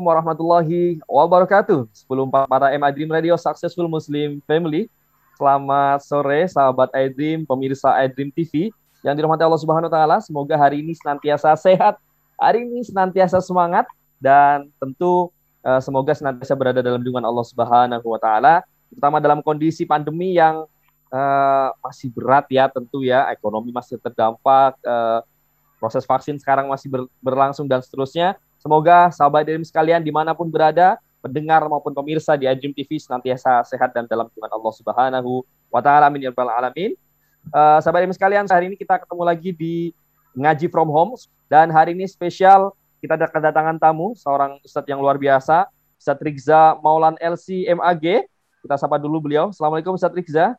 warahmatullahi wabarakatuh. Sebelum para M Dream Radio Successful Muslim Family, selamat sore sahabat iDream, pemirsa iDream TV yang dirahmati Allah Subhanahu wa taala. Semoga hari ini senantiasa sehat, hari ini senantiasa semangat dan tentu uh, semoga senantiasa berada dalam lindungan Allah Subhanahu wa taala, terutama dalam kondisi pandemi yang uh, masih berat ya tentu ya, ekonomi masih terdampak, uh, proses vaksin sekarang masih ber, berlangsung dan seterusnya. Semoga sahabat Dream sekalian di mana pun berada, pendengar maupun pemirsa di Dream TV senantiasa sehat dan dalam lindungan Allah Subhanahu wa taala. Amin ya rabbal alamin. Uh, sahabat Dream sekalian, hari ini kita ketemu lagi di Ngaji from Home dan hari ini spesial kita ada kedatangan tamu seorang ustadz yang luar biasa, Ustadz Rizza Maulan LC MAG. Kita sapa dulu beliau. Assalamualaikum Ustadz Rizza.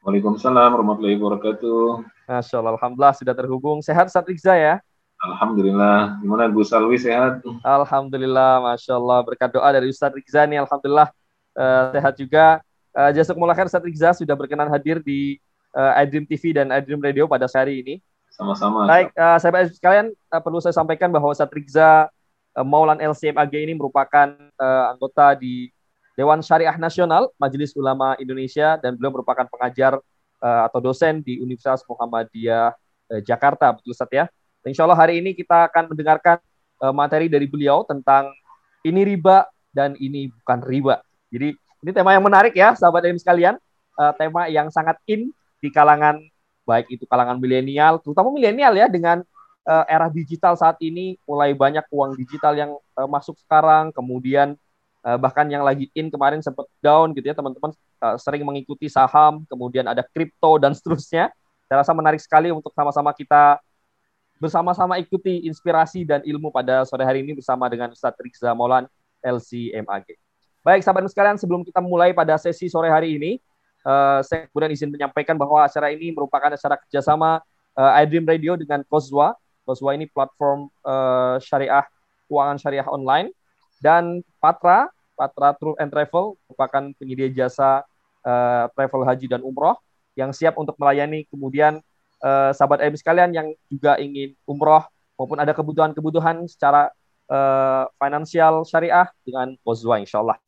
Waalaikumsalam warahmatullahi wabarakatuh. Masya Allah, Alhamdulillah sudah terhubung. Sehat Ustadz Rizza ya? Alhamdulillah. Gimana Gus Alwi sehat? Alhamdulillah, masya Allah. Berkat doa dari Ustadz Rizza nih, Alhamdulillah uh, sehat juga. Uh, Jasa Kumulakan Ustadz Rizza sudah berkenan hadir di uh, iDream TV dan iDream Radio pada hari ini. Sama-sama. Baik, uh, sahabat sekalian, uh, perlu saya sampaikan bahwa Ustadz Rizza uh, Maulan LCMAG ini merupakan uh, anggota di Dewan Syariah Nasional Majelis Ulama Indonesia dan beliau merupakan pengajar uh, atau dosen di Universitas Muhammadiyah uh, Jakarta, betul Ustadz ya? Insya Allah hari ini kita akan mendengarkan uh, materi dari beliau tentang ini riba dan ini bukan riba. Jadi ini tema yang menarik ya, sahabat dan sekalian. Uh, tema yang sangat in di kalangan baik itu kalangan milenial, terutama milenial ya dengan uh, era digital saat ini mulai banyak uang digital yang uh, masuk sekarang, kemudian uh, bahkan yang lagi in kemarin sempat down gitu ya teman-teman uh, sering mengikuti saham, kemudian ada kripto dan seterusnya. Saya rasa menarik sekali untuk sama-sama kita bersama-sama ikuti inspirasi dan ilmu pada sore hari ini bersama dengan Ustadz Rizza Molan LCMAG. Baik sahabat sekalian, sebelum kita mulai pada sesi sore hari ini, uh, saya kemudian izin menyampaikan bahwa acara ini merupakan acara kerjasama uh, iDream Radio dengan Kozwa. Kozwa ini platform uh, syariah keuangan syariah online dan Patra, Patra Tour and Travel merupakan penyedia jasa uh, travel haji dan umroh yang siap untuk melayani kemudian uh, sahabat IM sekalian yang juga ingin umroh maupun ada kebutuhan-kebutuhan secara uh, finansial syariah dengan Kozwa insya Allah.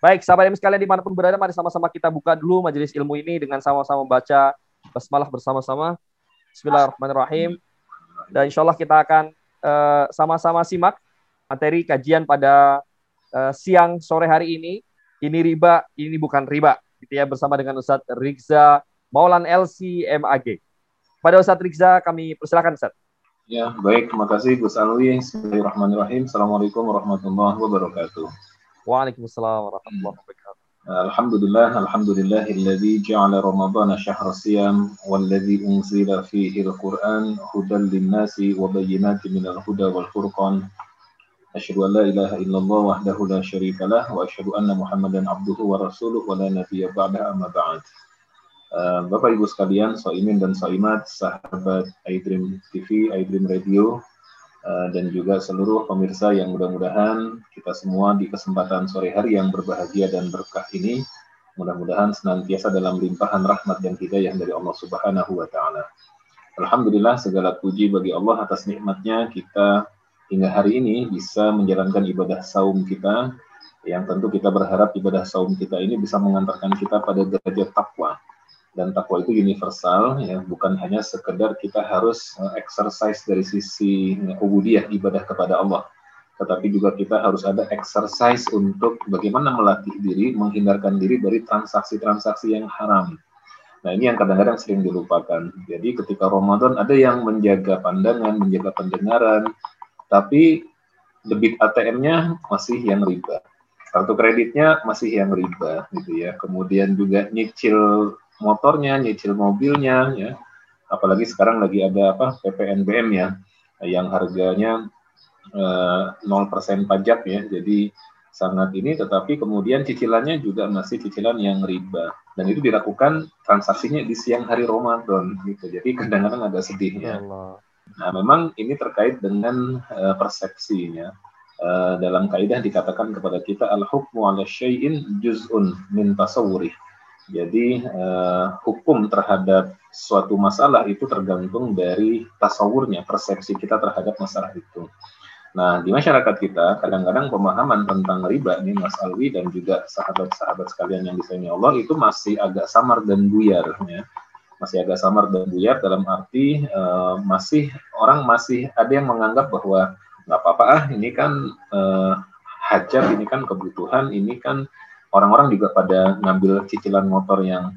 Baik, sahabat IM sekalian di mana pun berada, mari sama-sama kita buka dulu majelis ilmu ini dengan sama-sama membaca basmalah bersama-sama. Bismillahirrahmanirrahim. Dan insya Allah kita akan uh, sama-sama simak materi kajian pada uh, siang sore hari ini. Ini riba, ini bukan riba. Gitu ya, bersama dengan Ustadz Rizza Maulan LC MAG. Pada Ustadz Rizza, kami persilakan Ustadz. Ya, baik. Terima kasih Gus Alwi. Bismillahirrahmanirrahim. Assalamualaikum warahmatullahi wabarakatuh. Waalaikumsalam warahmatullahi wabarakatuh. Alhamdulillah, alhamdulillahilladzi ja'ala ramadhana syahra siyam walladzi unzila fihi al-Qur'an hudan lin-nasi wa bayyinatin minal huda wal illallah wahdahu la syarika lah wa asyhadu anna Muhammadan abduhu wa rasuluh wa la nabiyya ba'da amma Eh, Bapak Ibu sekalian, Soimin dan Soimat, sahabat iDream TV, iDream Radio, uh, dan juga seluruh pemirsa yang mudah-mudahan kita semua di kesempatan sore hari yang berbahagia dan berkah ini, mudah-mudahan senantiasa dalam limpahan rahmat dan hidayah dari Allah Subhanahu wa Ta'ala. Alhamdulillah, segala puji bagi Allah atas nikmatnya kita hingga hari ini bisa menjalankan ibadah saum kita, yang tentu kita berharap ibadah saum kita ini bisa mengantarkan kita pada derajat takwa dan takwa itu universal ya. Bukan hanya sekedar kita harus uh, exercise dari sisi uh, ubudiyah ibadah kepada Allah. Tetapi juga kita harus ada exercise untuk bagaimana melatih diri menghindarkan diri dari transaksi-transaksi yang haram. Nah ini yang kadang-kadang sering dilupakan. Jadi ketika Ramadan ada yang menjaga pandangan menjaga pendengaran tapi debit ATM-nya masih yang riba kartu kreditnya masih yang riba gitu ya. Kemudian juga nyicil motornya, nyicil mobilnya, ya. Apalagi sekarang lagi ada apa PPNBM ya, yang harganya nol persen pajak ya. Jadi sangat ini, tetapi kemudian cicilannya juga masih cicilan yang riba. Dan itu dilakukan transaksinya di siang hari Ramadan gitu. Jadi kadang-kadang agak sedihnya. Nah, memang ini terkait dengan uh, persepsinya. Uh, dalam kaidah dikatakan kepada kita al-hukmu ala syai'in juz'un min tasawwurih jadi uh, hukum terhadap suatu masalah itu tergantung dari tasawurnya, persepsi kita terhadap masalah itu. Nah, di masyarakat kita kadang-kadang pemahaman tentang riba ini Mas Alwi dan juga sahabat-sahabat sekalian yang disayangi Allah itu masih agak samar dan buyar ya. Masih agak samar dan buyar dalam arti uh, masih orang masih ada yang menganggap bahwa nggak apa-apa ah ini kan uh, hajat ini kan kebutuhan ini kan orang-orang juga pada ngambil cicilan motor yang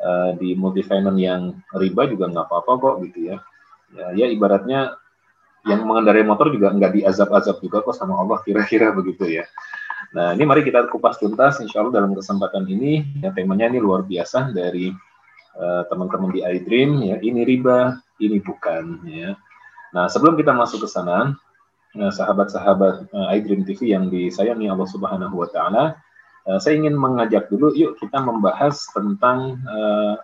uh, di multifinance yang riba juga nggak apa-apa kok gitu ya. ya ya ibaratnya yang mengendarai motor juga nggak diazab-azab juga kok sama Allah kira-kira begitu ya. Nah ini mari kita kupas tuntas insya Allah dalam kesempatan ini ya temanya ini luar biasa dari uh, teman-teman di iDream ya ini riba ini bukan ya. Nah sebelum kita masuk ke sana uh, sahabat-sahabat uh, iDream TV yang disayangi Allah Subhanahu Wa Taala uh, saya ingin mengajak dulu yuk kita membahas tentang uh,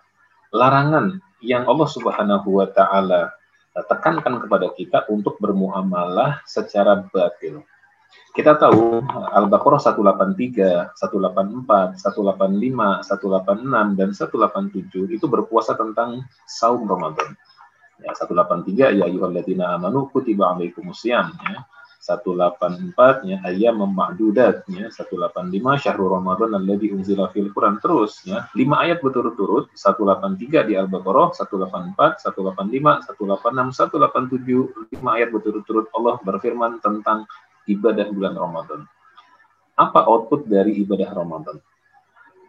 larangan yang Allah Subhanahu Wa Taala tekankan kepada kita untuk bermuamalah secara batil. Kita tahu Al-Baqarah 183, 184, 185, 186 dan 187 itu berpuasa tentang saum Ramadan. Ya, 183 ya ayyuhalladzina amanu kutiba alaikumusiyam ya. 184 ya ayam ma'dudat ya 185 syahrul ramadan alladzi unzila fil quran terus ya 5 ayat berturut-turut 183 di al-baqarah 184 185 186 187 5 ayat berturut-turut Allah berfirman tentang ibadah bulan Ramadan. Apa output dari ibadah Ramadan?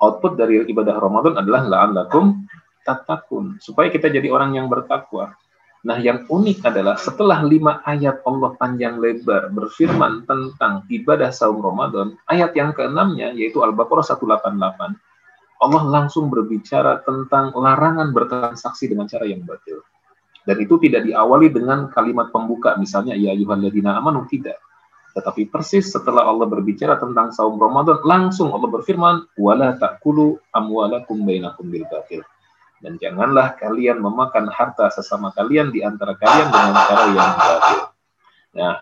Output dari ibadah Ramadan adalah la'allakum tatakun supaya kita jadi orang yang bertakwa Nah, yang unik adalah setelah lima ayat Allah panjang lebar berfirman tentang ibadah saum Ramadan, ayat yang keenamnya yaitu Al-Baqarah 188, Allah langsung berbicara tentang larangan bertransaksi dengan cara yang batil. Dan itu tidak diawali dengan kalimat pembuka, misalnya ya ayyuhalladzina amanu tidak. Tetapi persis setelah Allah berbicara tentang saum Ramadan, langsung Allah berfirman, wala ta'kulu amwalakum bainakum bil batil dan janganlah kalian memakan harta sesama kalian di antara kalian dengan cara yang batil. Nah,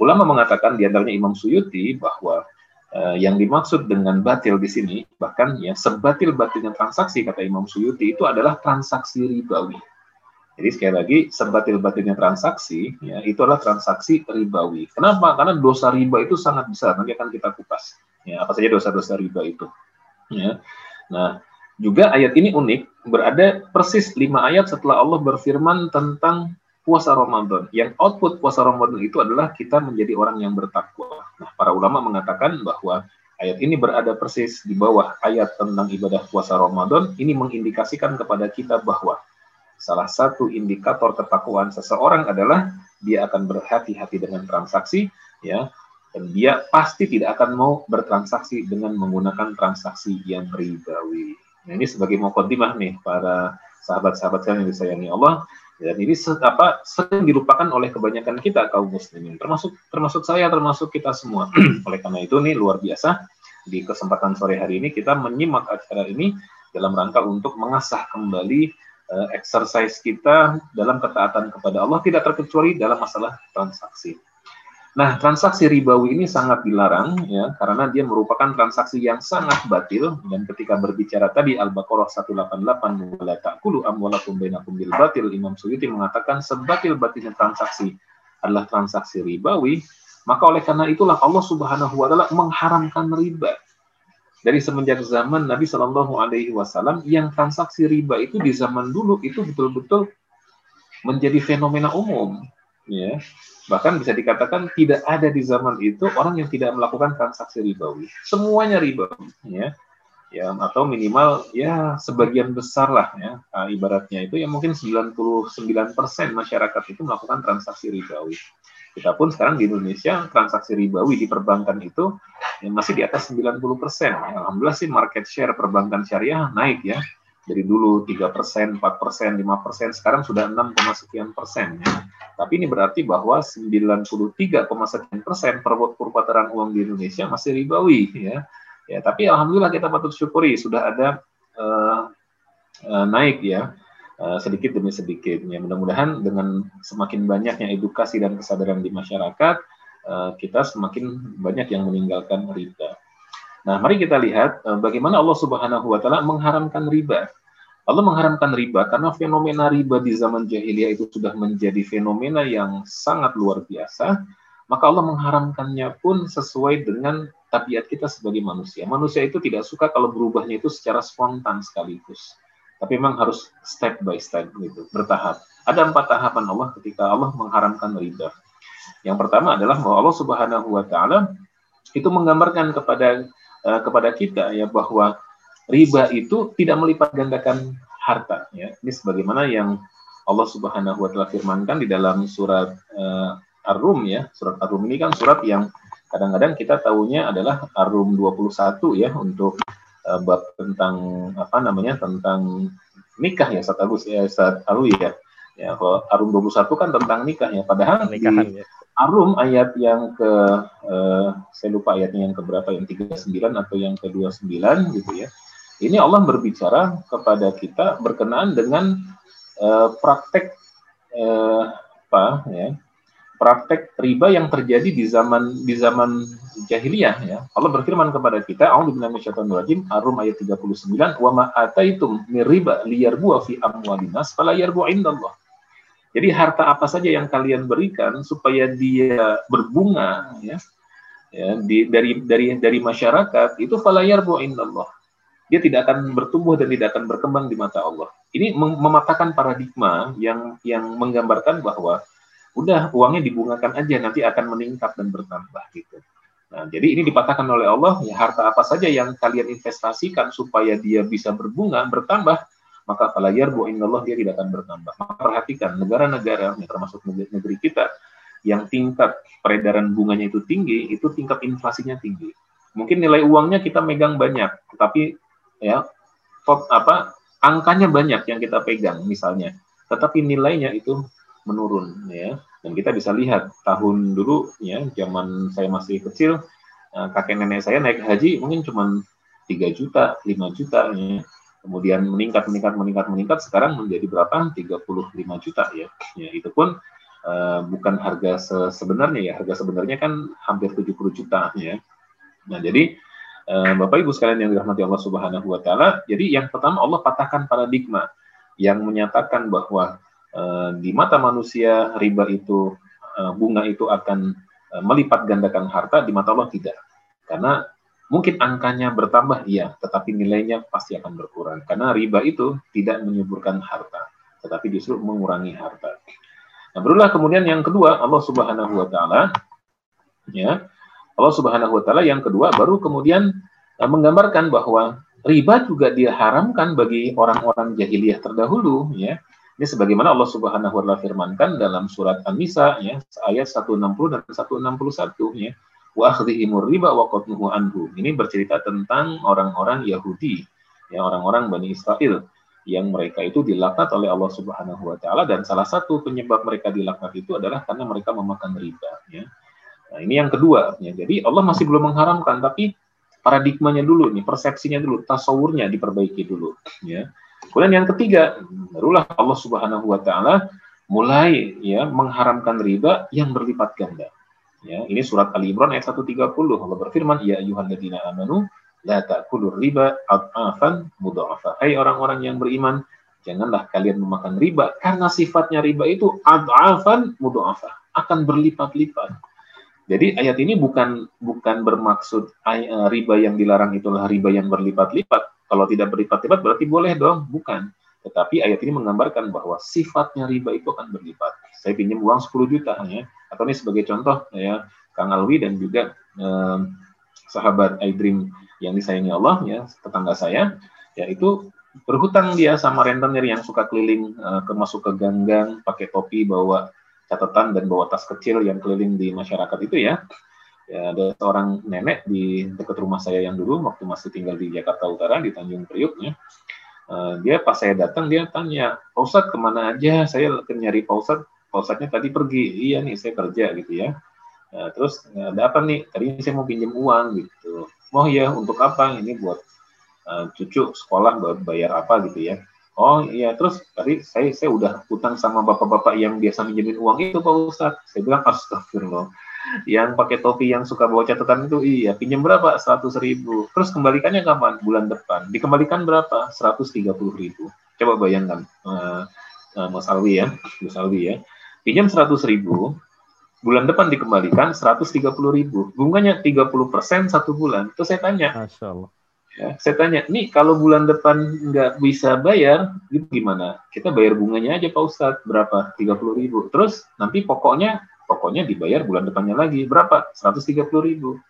ulama mengatakan di antaranya Imam Suyuti bahwa uh, yang dimaksud dengan batil di sini bahkan ya sebatil-batilnya transaksi kata Imam Suyuti itu adalah transaksi ribawi. Jadi sekali lagi sebatil-batilnya transaksi ya itu adalah transaksi ribawi. Kenapa? Karena dosa riba itu sangat besar. Nanti akan kita kupas. Ya, apa saja dosa-dosa riba itu. Ya. Nah, juga ayat ini unik, berada persis lima ayat setelah Allah berfirman tentang puasa Ramadan. Yang output puasa Ramadan itu adalah kita menjadi orang yang bertakwa. Nah, para ulama mengatakan bahwa ayat ini berada persis di bawah ayat tentang ibadah puasa Ramadan. Ini mengindikasikan kepada kita bahwa salah satu indikator ketakwaan seseorang adalah dia akan berhati-hati dengan transaksi, ya, dan dia pasti tidak akan mau bertransaksi dengan menggunakan transaksi yang ribawi. Nah, ini sebagai mukaddimah nih para sahabat-sahabat yang disayangi Allah. Dan ini apa sering dilupakan oleh kebanyakan kita kaum muslimin. Termasuk termasuk saya termasuk kita semua. Oleh karena itu nih luar biasa. Di kesempatan sore hari ini kita menyimak acara ini dalam rangka untuk mengasah kembali uh, exercise kita dalam ketaatan kepada Allah tidak terkecuali dalam masalah transaksi. Nah, transaksi ribawi ini sangat dilarang ya karena dia merupakan transaksi yang sangat batil. Dan ketika berbicara tadi Al-Baqarah 188 wala ta'kulu amwalakum bainakum bil batil Imam Suyuti mengatakan sebatil-batilnya transaksi adalah transaksi ribawi, maka oleh karena itulah Allah Subhanahu wa taala mengharamkan riba. Dari semenjak zaman Nabi Shallallahu alaihi wasallam yang transaksi riba itu di zaman dulu itu betul-betul menjadi fenomena umum ya bahkan bisa dikatakan tidak ada di zaman itu orang yang tidak melakukan transaksi ribawi. Semuanya ribawi ya. Ya atau minimal ya sebagian besar lah ya uh, ibaratnya itu ya mungkin 99% masyarakat itu melakukan transaksi ribawi. Kita pun sekarang di Indonesia transaksi ribawi di perbankan itu ya masih di atas 90%. Alhamdulillah sih market share perbankan syariah naik ya dari dulu 3 persen, 4 persen, 5 persen, sekarang sudah 6, sekian persen. Ya. Tapi ini berarti bahwa 93, sekian persen perputaran uang di Indonesia masih ribawi. Ya. ya tapi alhamdulillah kita patut syukuri sudah ada uh, uh, naik ya uh, sedikit demi sedikit. Ya. Mudah-mudahan dengan semakin banyaknya edukasi dan kesadaran di masyarakat, uh, kita semakin banyak yang meninggalkan riba. Nah, mari kita lihat uh, bagaimana Allah Subhanahu wa taala mengharamkan riba. Allah mengharamkan riba karena fenomena riba di zaman jahiliyah itu sudah menjadi fenomena yang sangat luar biasa maka Allah mengharamkannya pun sesuai dengan tabiat kita sebagai manusia. Manusia itu tidak suka kalau berubahnya itu secara spontan sekaligus. Tapi memang harus step by step gitu, bertahap. Ada empat tahapan Allah ketika Allah mengharamkan riba. Yang pertama adalah bahwa Allah Subhanahu wa taala itu menggambarkan kepada uh, kepada kita ya bahwa riba itu tidak melipat gandakan harta ya. Ini sebagaimana yang Allah Subhanahu wa taala firmankan di dalam surat uh, Ar-Rum ya. Surat Ar-Rum ini kan surat yang kadang-kadang kita tahunya adalah Ar-Rum 21 ya untuk uh, bab tentang apa namanya tentang nikah ya saat Agus ya saat Alu ya. Ya, kalau Arum 21 kan tentang nikah ya. Padahal Nikahan, di ya. Arum ayat yang ke uh, saya lupa ayatnya yang ke berapa yang 39 atau yang ke-29 gitu ya. Ini Allah berbicara kepada kita berkenaan dengan uh, praktek uh, apa ya praktek riba yang terjadi di zaman di zaman jahiliyah ya. Allah berfirman kepada kita, A'udzubillahi minasyaitonir Ar-Rum ayat 39, "Wa ma ataitum mir riba liyarbu fi amwalin nas fala yarbu indallah." Jadi harta apa saja yang kalian berikan supaya dia berbunga ya, ya di, dari dari dari masyarakat itu fala yarbu indallah. Dia tidak akan bertumbuh dan tidak akan berkembang di mata Allah. Ini mematahkan paradigma yang yang menggambarkan bahwa udah uangnya dibungakan aja nanti akan meningkat dan bertambah gitu. Nah, jadi ini dipatahkan oleh Allah, ya harta apa saja yang kalian investasikan supaya dia bisa berbunga, bertambah, maka kalau yarbu Allah dia tidak akan bertambah. Maka perhatikan negara-negara, termasuk negeri kita, yang tingkat peredaran bunganya itu tinggi, itu tingkat inflasinya tinggi. Mungkin nilai uangnya kita megang banyak, tetapi ya top, apa angkanya banyak yang kita pegang misalnya, tetapi nilainya itu menurun ya dan kita bisa lihat tahun dulu ya zaman saya masih kecil eh, kakek nenek saya naik haji mungkin cuma 3 juta 5 juta ya kemudian meningkat meningkat meningkat meningkat sekarang menjadi berapa? 35 juta ya. Ya itu pun uh, bukan harga se sebenarnya ya. Harga sebenarnya kan hampir 70 juta ya. Nah jadi uh, Bapak Ibu sekalian yang dirahmati Allah Subhanahu wa taala jadi yang pertama Allah patahkan paradigma yang menyatakan bahwa Eh, di mata manusia riba itu eh, bunga itu akan eh, melipat gandakan harta di mata Allah tidak. Karena mungkin angkanya bertambah iya tetapi nilainya pasti akan berkurang. Karena riba itu tidak menyuburkan harta tetapi justru mengurangi harta. Nah berulah kemudian yang kedua Allah Subhanahu wa taala ya. Allah Subhanahu wa taala yang kedua baru kemudian menggambarkan bahwa riba juga diharamkan bagi orang-orang jahiliyah terdahulu ya. Ini sebagaimana Allah Subhanahu wa taala firmankan dalam surat An-Nisa ya ayat 160 dan 161 ya. Wa akhdhihimur riba wa anhu. Ini bercerita tentang orang-orang Yahudi, ya orang-orang Bani Israel yang mereka itu dilaknat oleh Allah Subhanahu wa taala dan salah satu penyebab mereka dilaknat itu adalah karena mereka memakan riba ya. Nah, ini yang kedua ya. Jadi Allah masih belum mengharamkan tapi paradigmanya dulu nih, persepsinya dulu, tasawurnya diperbaiki dulu ya. Kemudian yang ketiga, barulah Allah Subhanahu wa taala mulai ya mengharamkan riba yang berlipat ganda. Ya, ini surat Ali Imran ayat 130. Allah berfirman, "Ya ayyuhalladzina amanu la ta'kulur riba ad'afan mudha'afa." Hai orang-orang yang beriman, janganlah kalian memakan riba karena sifatnya riba itu ad'afan mudha'afa, akan berlipat-lipat. Jadi ayat ini bukan bukan bermaksud eh, riba yang dilarang itulah riba yang berlipat-lipat, kalau tidak berlipat-lipat berarti boleh dong, bukan. Tetapi ayat ini menggambarkan bahwa sifatnya riba itu akan berlipat. Saya pinjam uang 10 juta ya. Atau ini sebagai contoh ya, Kang Alwi dan juga eh, sahabat iDream yang disayangi Allah ya, tetangga saya, yaitu berhutang dia sama rentenir yang suka keliling eh, ke masuk ke ganggang, pakai topi, bawa catatan dan bawa tas kecil yang keliling di masyarakat itu ya ya ada seorang nenek di dekat rumah saya yang dulu waktu masih tinggal di Jakarta Utara di Tanjung Priuk ya. Uh, dia pas saya datang dia tanya, Pak ke mana aja? Saya nyari Ustadz. Pak tadi pergi. Iya nih saya kerja gitu ya. Uh, terus ada apa nih? Tadi saya mau pinjam uang gitu. Oh ya untuk apa? Ini buat uh, cucu sekolah bayar apa gitu ya. Oh iya terus tadi saya saya udah utang sama bapak-bapak yang biasa minjemin uang itu Pak. Saya bilang astagfirullah yang pakai topi yang suka bawa catatan itu iya pinjam berapa seratus ribu terus kembalikannya kapan bulan depan dikembalikan berapa seratus tiga puluh ribu coba bayangkan uh, uh, Mas Alwi ya Mas Alwi ya pinjam seratus ribu bulan depan dikembalikan 130 ribu, bunganya 30 persen satu bulan. Terus saya tanya, Masya Allah. Ya, saya tanya, nih kalau bulan depan nggak bisa bayar, gimana? Kita bayar bunganya aja Pak Ustadz, berapa? 30 ribu. Terus nanti pokoknya pokoknya dibayar bulan depannya lagi, berapa? 130 ribu.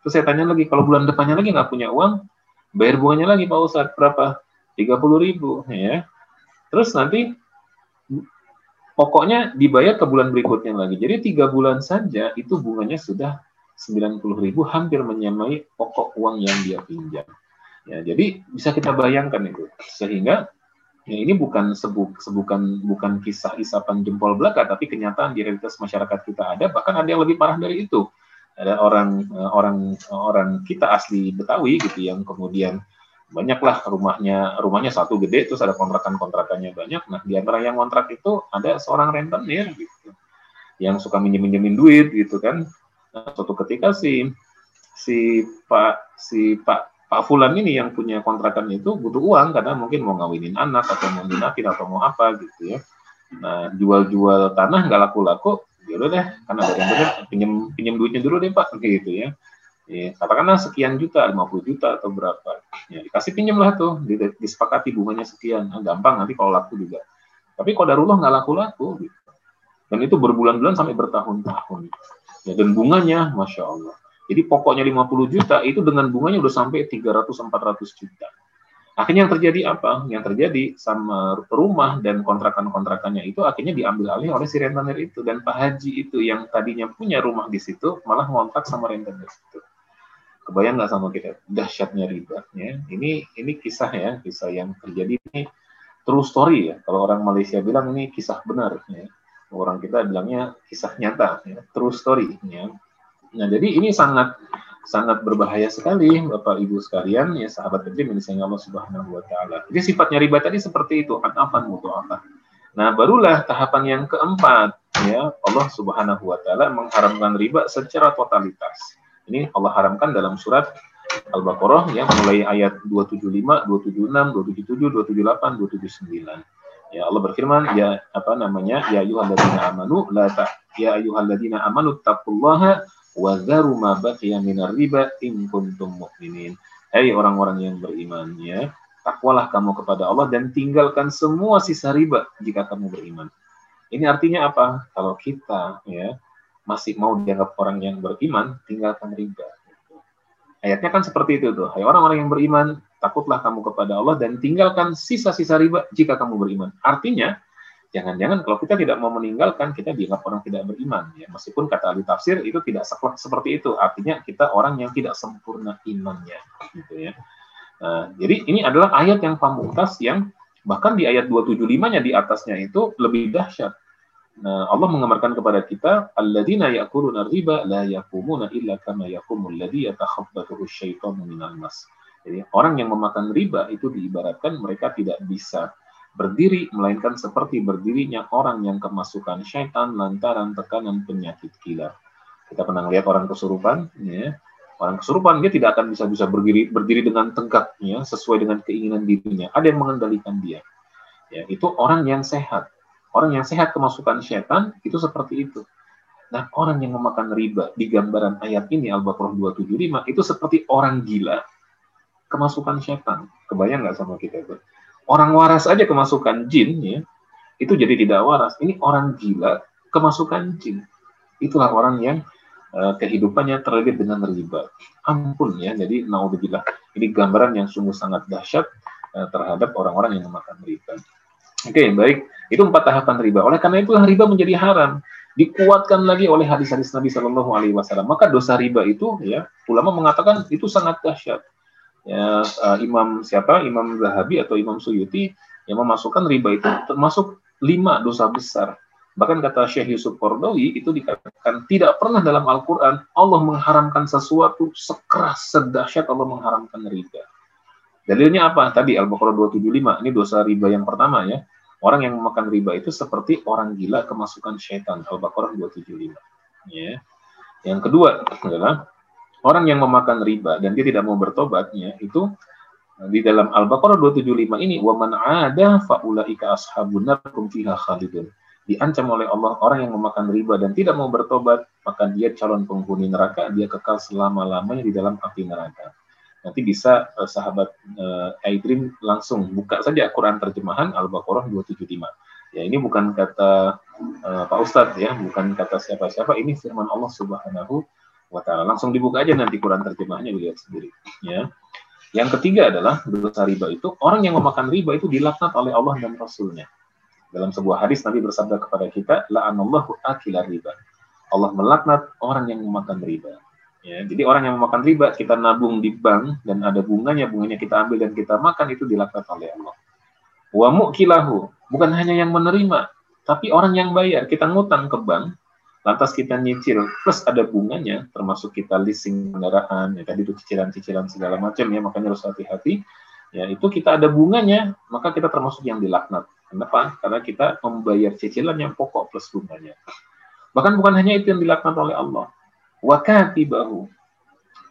Terus saya tanya lagi, kalau bulan depannya lagi nggak punya uang, bayar bunganya lagi Pak Ustadz, berapa? 30 ribu. Ya. Terus nanti pokoknya dibayar ke bulan berikutnya lagi. Jadi tiga bulan saja itu bunganya sudah 90 ribu hampir menyamai pokok uang yang dia pinjam. Ya, jadi bisa kita bayangkan itu. Sehingga ya ini bukan sebuk, sebukan bukan kisah isapan jempol belaka, tapi kenyataan di realitas masyarakat kita ada. Bahkan ada yang lebih parah dari itu. Ada orang orang orang kita asli Betawi gitu yang kemudian banyaklah rumahnya rumahnya satu gede terus ada kontrakan kontrakannya banyak nah di antara yang kontrak itu ada seorang rentenir gitu yang suka minjem minjemin duit gitu kan nah, suatu ketika si si pak si pak pak Fulan ini yang punya kontrakan itu butuh uang karena mungkin mau ngawinin anak atau mau dinakin atau mau apa gitu ya nah jual-jual tanah nggak laku-laku ya udah deh karena ada yang benar pinjem pinjem duitnya dulu deh pak gitu ya ya, katakanlah sekian juta, 50 juta atau berapa. Ya, dikasih pinjam lah tuh, disepakati bunganya sekian. Nah, gampang nanti kalau laku juga. Tapi kalau darullah nggak laku-laku. Gitu. Dan itu berbulan-bulan sampai bertahun-tahun. Ya, dan bunganya, Masya Allah. Jadi pokoknya 50 juta, itu dengan bunganya udah sampai 300-400 juta. Akhirnya yang terjadi apa? Yang terjadi sama rumah dan kontrakan-kontrakannya itu akhirnya diambil alih oleh si rentenir itu. Dan Pak Haji itu yang tadinya punya rumah di situ, malah ngontrak sama rentenir itu. Kebayang nggak sama kita dahsyatnya riba? Ya. Ini ini kisah ya, kisah yang terjadi ini true story ya. Kalau orang Malaysia bilang ini kisah benar ya. Orang kita bilangnya kisah nyata ya, true story ya. Nah, jadi ini sangat sangat berbahaya sekali Bapak Ibu sekalian ya sahabat kecil misalnya Allah Subhanahu wa taala. Jadi sifatnya riba tadi seperti itu, an-afan apa. Nah, barulah tahapan yang keempat ya Allah Subhanahu wa taala mengharamkan riba secara totalitas. Ini Allah haramkan dalam surat Al-Baqarah yang mulai ayat 275, 276, 277, 278, 279. Ya Allah berfirman ya apa namanya ya ayyuhalladzina amanu la ta ya ayyuhalladzina amanu taqullaha wa dzaru ma baqiya minar riba in kuntum mu'minin. Hai orang-orang yang beriman ya, takwalah kamu kepada Allah dan tinggalkan semua sisa riba jika kamu beriman. Ini artinya apa? Kalau kita ya masih mau dianggap orang yang beriman, tinggalkan riba. Ayatnya kan seperti itu tuh. Hai orang-orang yang beriman, takutlah kamu kepada Allah dan tinggalkan sisa-sisa riba jika kamu beriman. Artinya, jangan-jangan kalau kita tidak mau meninggalkan, kita dianggap orang tidak beriman. Ya, meskipun kata ahli tafsir itu tidak seperti itu. Artinya kita orang yang tidak sempurna imannya. Gitu ya. Nah, jadi ini adalah ayat yang pamungkas yang bahkan di ayat 275-nya di atasnya itu lebih dahsyat Nah, Allah mengamarkan kepada kita, alladzina ya'kuluna riba la yaqumuna illa kama yaqumul ladzi yatakhabbathu syaitanu minal mas. Jadi orang yang memakan riba itu diibaratkan mereka tidak bisa berdiri melainkan seperti berdirinya orang yang kemasukan syaitan lantaran tekanan penyakit gila. Kita pernah lihat orang kesurupan, ya. Orang kesurupan dia tidak akan bisa bisa berdiri berdiri dengan tegak ya, sesuai dengan keinginan dirinya. Ada yang mengendalikan dia. Ya, itu orang yang sehat Orang yang sehat kemasukan setan itu seperti itu. Nah, orang yang memakan riba di gambaran ayat ini Al-Baqarah 275 itu seperti orang gila kemasukan setan. Kebayang nggak sama kita itu? Orang waras aja kemasukan jin ya, itu jadi tidak waras. Ini orang gila kemasukan jin. Itulah orang yang uh, kehidupannya terlibat dengan riba. Ampun ya, jadi naudzubillah. Ini gambaran yang sungguh sangat dahsyat uh, terhadap orang-orang yang memakan riba. Oke, okay, baik. Itu empat tahapan riba. Oleh karena itulah riba menjadi haram. Dikuatkan lagi oleh hadis-hadis Nabi Shallallahu Alaihi Wasallam. Maka dosa riba itu, ya, ulama mengatakan itu sangat dahsyat. Ya, uh, Imam siapa? Imam Zahabi atau Imam Suyuti yang memasukkan riba itu termasuk lima dosa besar. Bahkan kata Syekh Yusuf Kordowi itu dikatakan tidak pernah dalam Al-Quran Allah mengharamkan sesuatu sekeras sedahsyat Allah mengharamkan riba. Dalilnya apa? Tadi Al-Baqarah 275. Ini dosa riba yang pertama ya. Orang yang memakan riba itu seperti orang gila kemasukan syaitan. Al-Baqarah 275. Ya. Yang kedua adalah orang yang memakan riba dan dia tidak mau bertobatnya itu di dalam Al-Baqarah 275 ini wa man ada faulaika ashabun nar fiha khalidun. diancam oleh Allah orang yang memakan riba dan tidak mau bertobat, maka dia calon penghuni neraka, dia kekal selama-lamanya di dalam api neraka. Nanti bisa eh, sahabat eh, Aidrim langsung buka saja Quran terjemahan Al-Baqarah 275. Ya ini bukan kata eh, Pak Ustadz ya, bukan kata siapa-siapa, ini firman Allah Subhanahu wa taala. Langsung dibuka aja nanti Quran terjemahannya dilihat sendiri, ya. Yang ketiga adalah dosa riba itu orang yang memakan riba itu dilaknat oleh Allah dan Rasulnya. Dalam sebuah hadis Nabi bersabda kepada kita, la'anallahu akilar riba. Allah melaknat orang yang memakan riba. Ya, jadi orang yang memakan riba kita nabung di bank dan ada bunganya, bunganya kita ambil dan kita makan itu dilaknat oleh Allah. Wa mu'kilahu, bukan hanya yang menerima, tapi orang yang bayar. Kita ngutang ke bank, lantas kita nyicil. Plus ada bunganya termasuk kita leasing kendaraan ya tadi itu cicilan-cicilan segala macam ya makanya harus hati-hati. Ya itu kita ada bunganya maka kita termasuk yang dilaknat. Kenapa? Karena kita membayar cicilan yang pokok plus bunganya. Bahkan bukan hanya itu yang dilaknat oleh Allah. Wakati bahu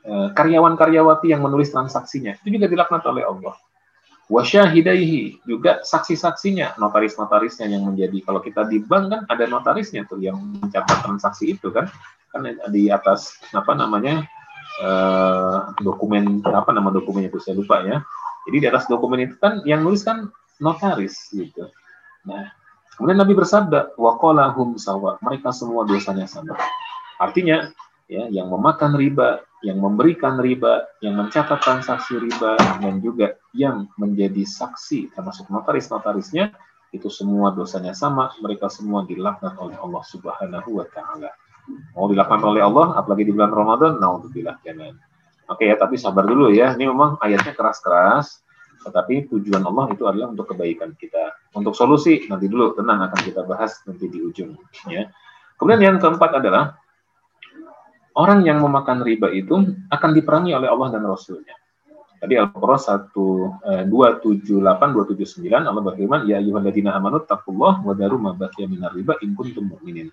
eh, karyawan-karyawati yang menulis transaksinya itu juga dilaknat oleh Allah wasyahidaihi juga saksi-saksinya notaris-notarisnya yang menjadi kalau kita di bank kan ada notarisnya tuh yang mencatat transaksi itu kan kan di atas apa namanya uh, dokumen apa nama dokumennya itu saya lupa ya. Jadi di atas dokumen itu kan yang nulis kan notaris gitu. Nah kemudian Nabi bersabda waqalahum sawa. Mereka semua dosanya sama. Artinya ya yang memakan riba yang memberikan riba, yang mencatat transaksi riba, dan juga yang menjadi saksi termasuk notaris-notarisnya, itu semua dosanya sama, mereka semua dilaknat oleh Allah Subhanahu wa taala. Mau dilaknat oleh Allah apalagi di bulan Ramadan, naudzubillah jangan. Oke ya, tapi sabar dulu ya. Ini memang ayatnya keras-keras, tetapi tujuan Allah itu adalah untuk kebaikan kita. Untuk solusi nanti dulu tenang akan kita bahas nanti di ujung ya. Kemudian yang keempat adalah orang yang memakan riba itu akan diperangi oleh Allah dan Rasulnya. Tadi Al-Qur'an 1 278 279 Allah berfirman ya ayyuhalladzina amanu taqullah wa daru ma baqiya minar riba in kuntum mu'minin.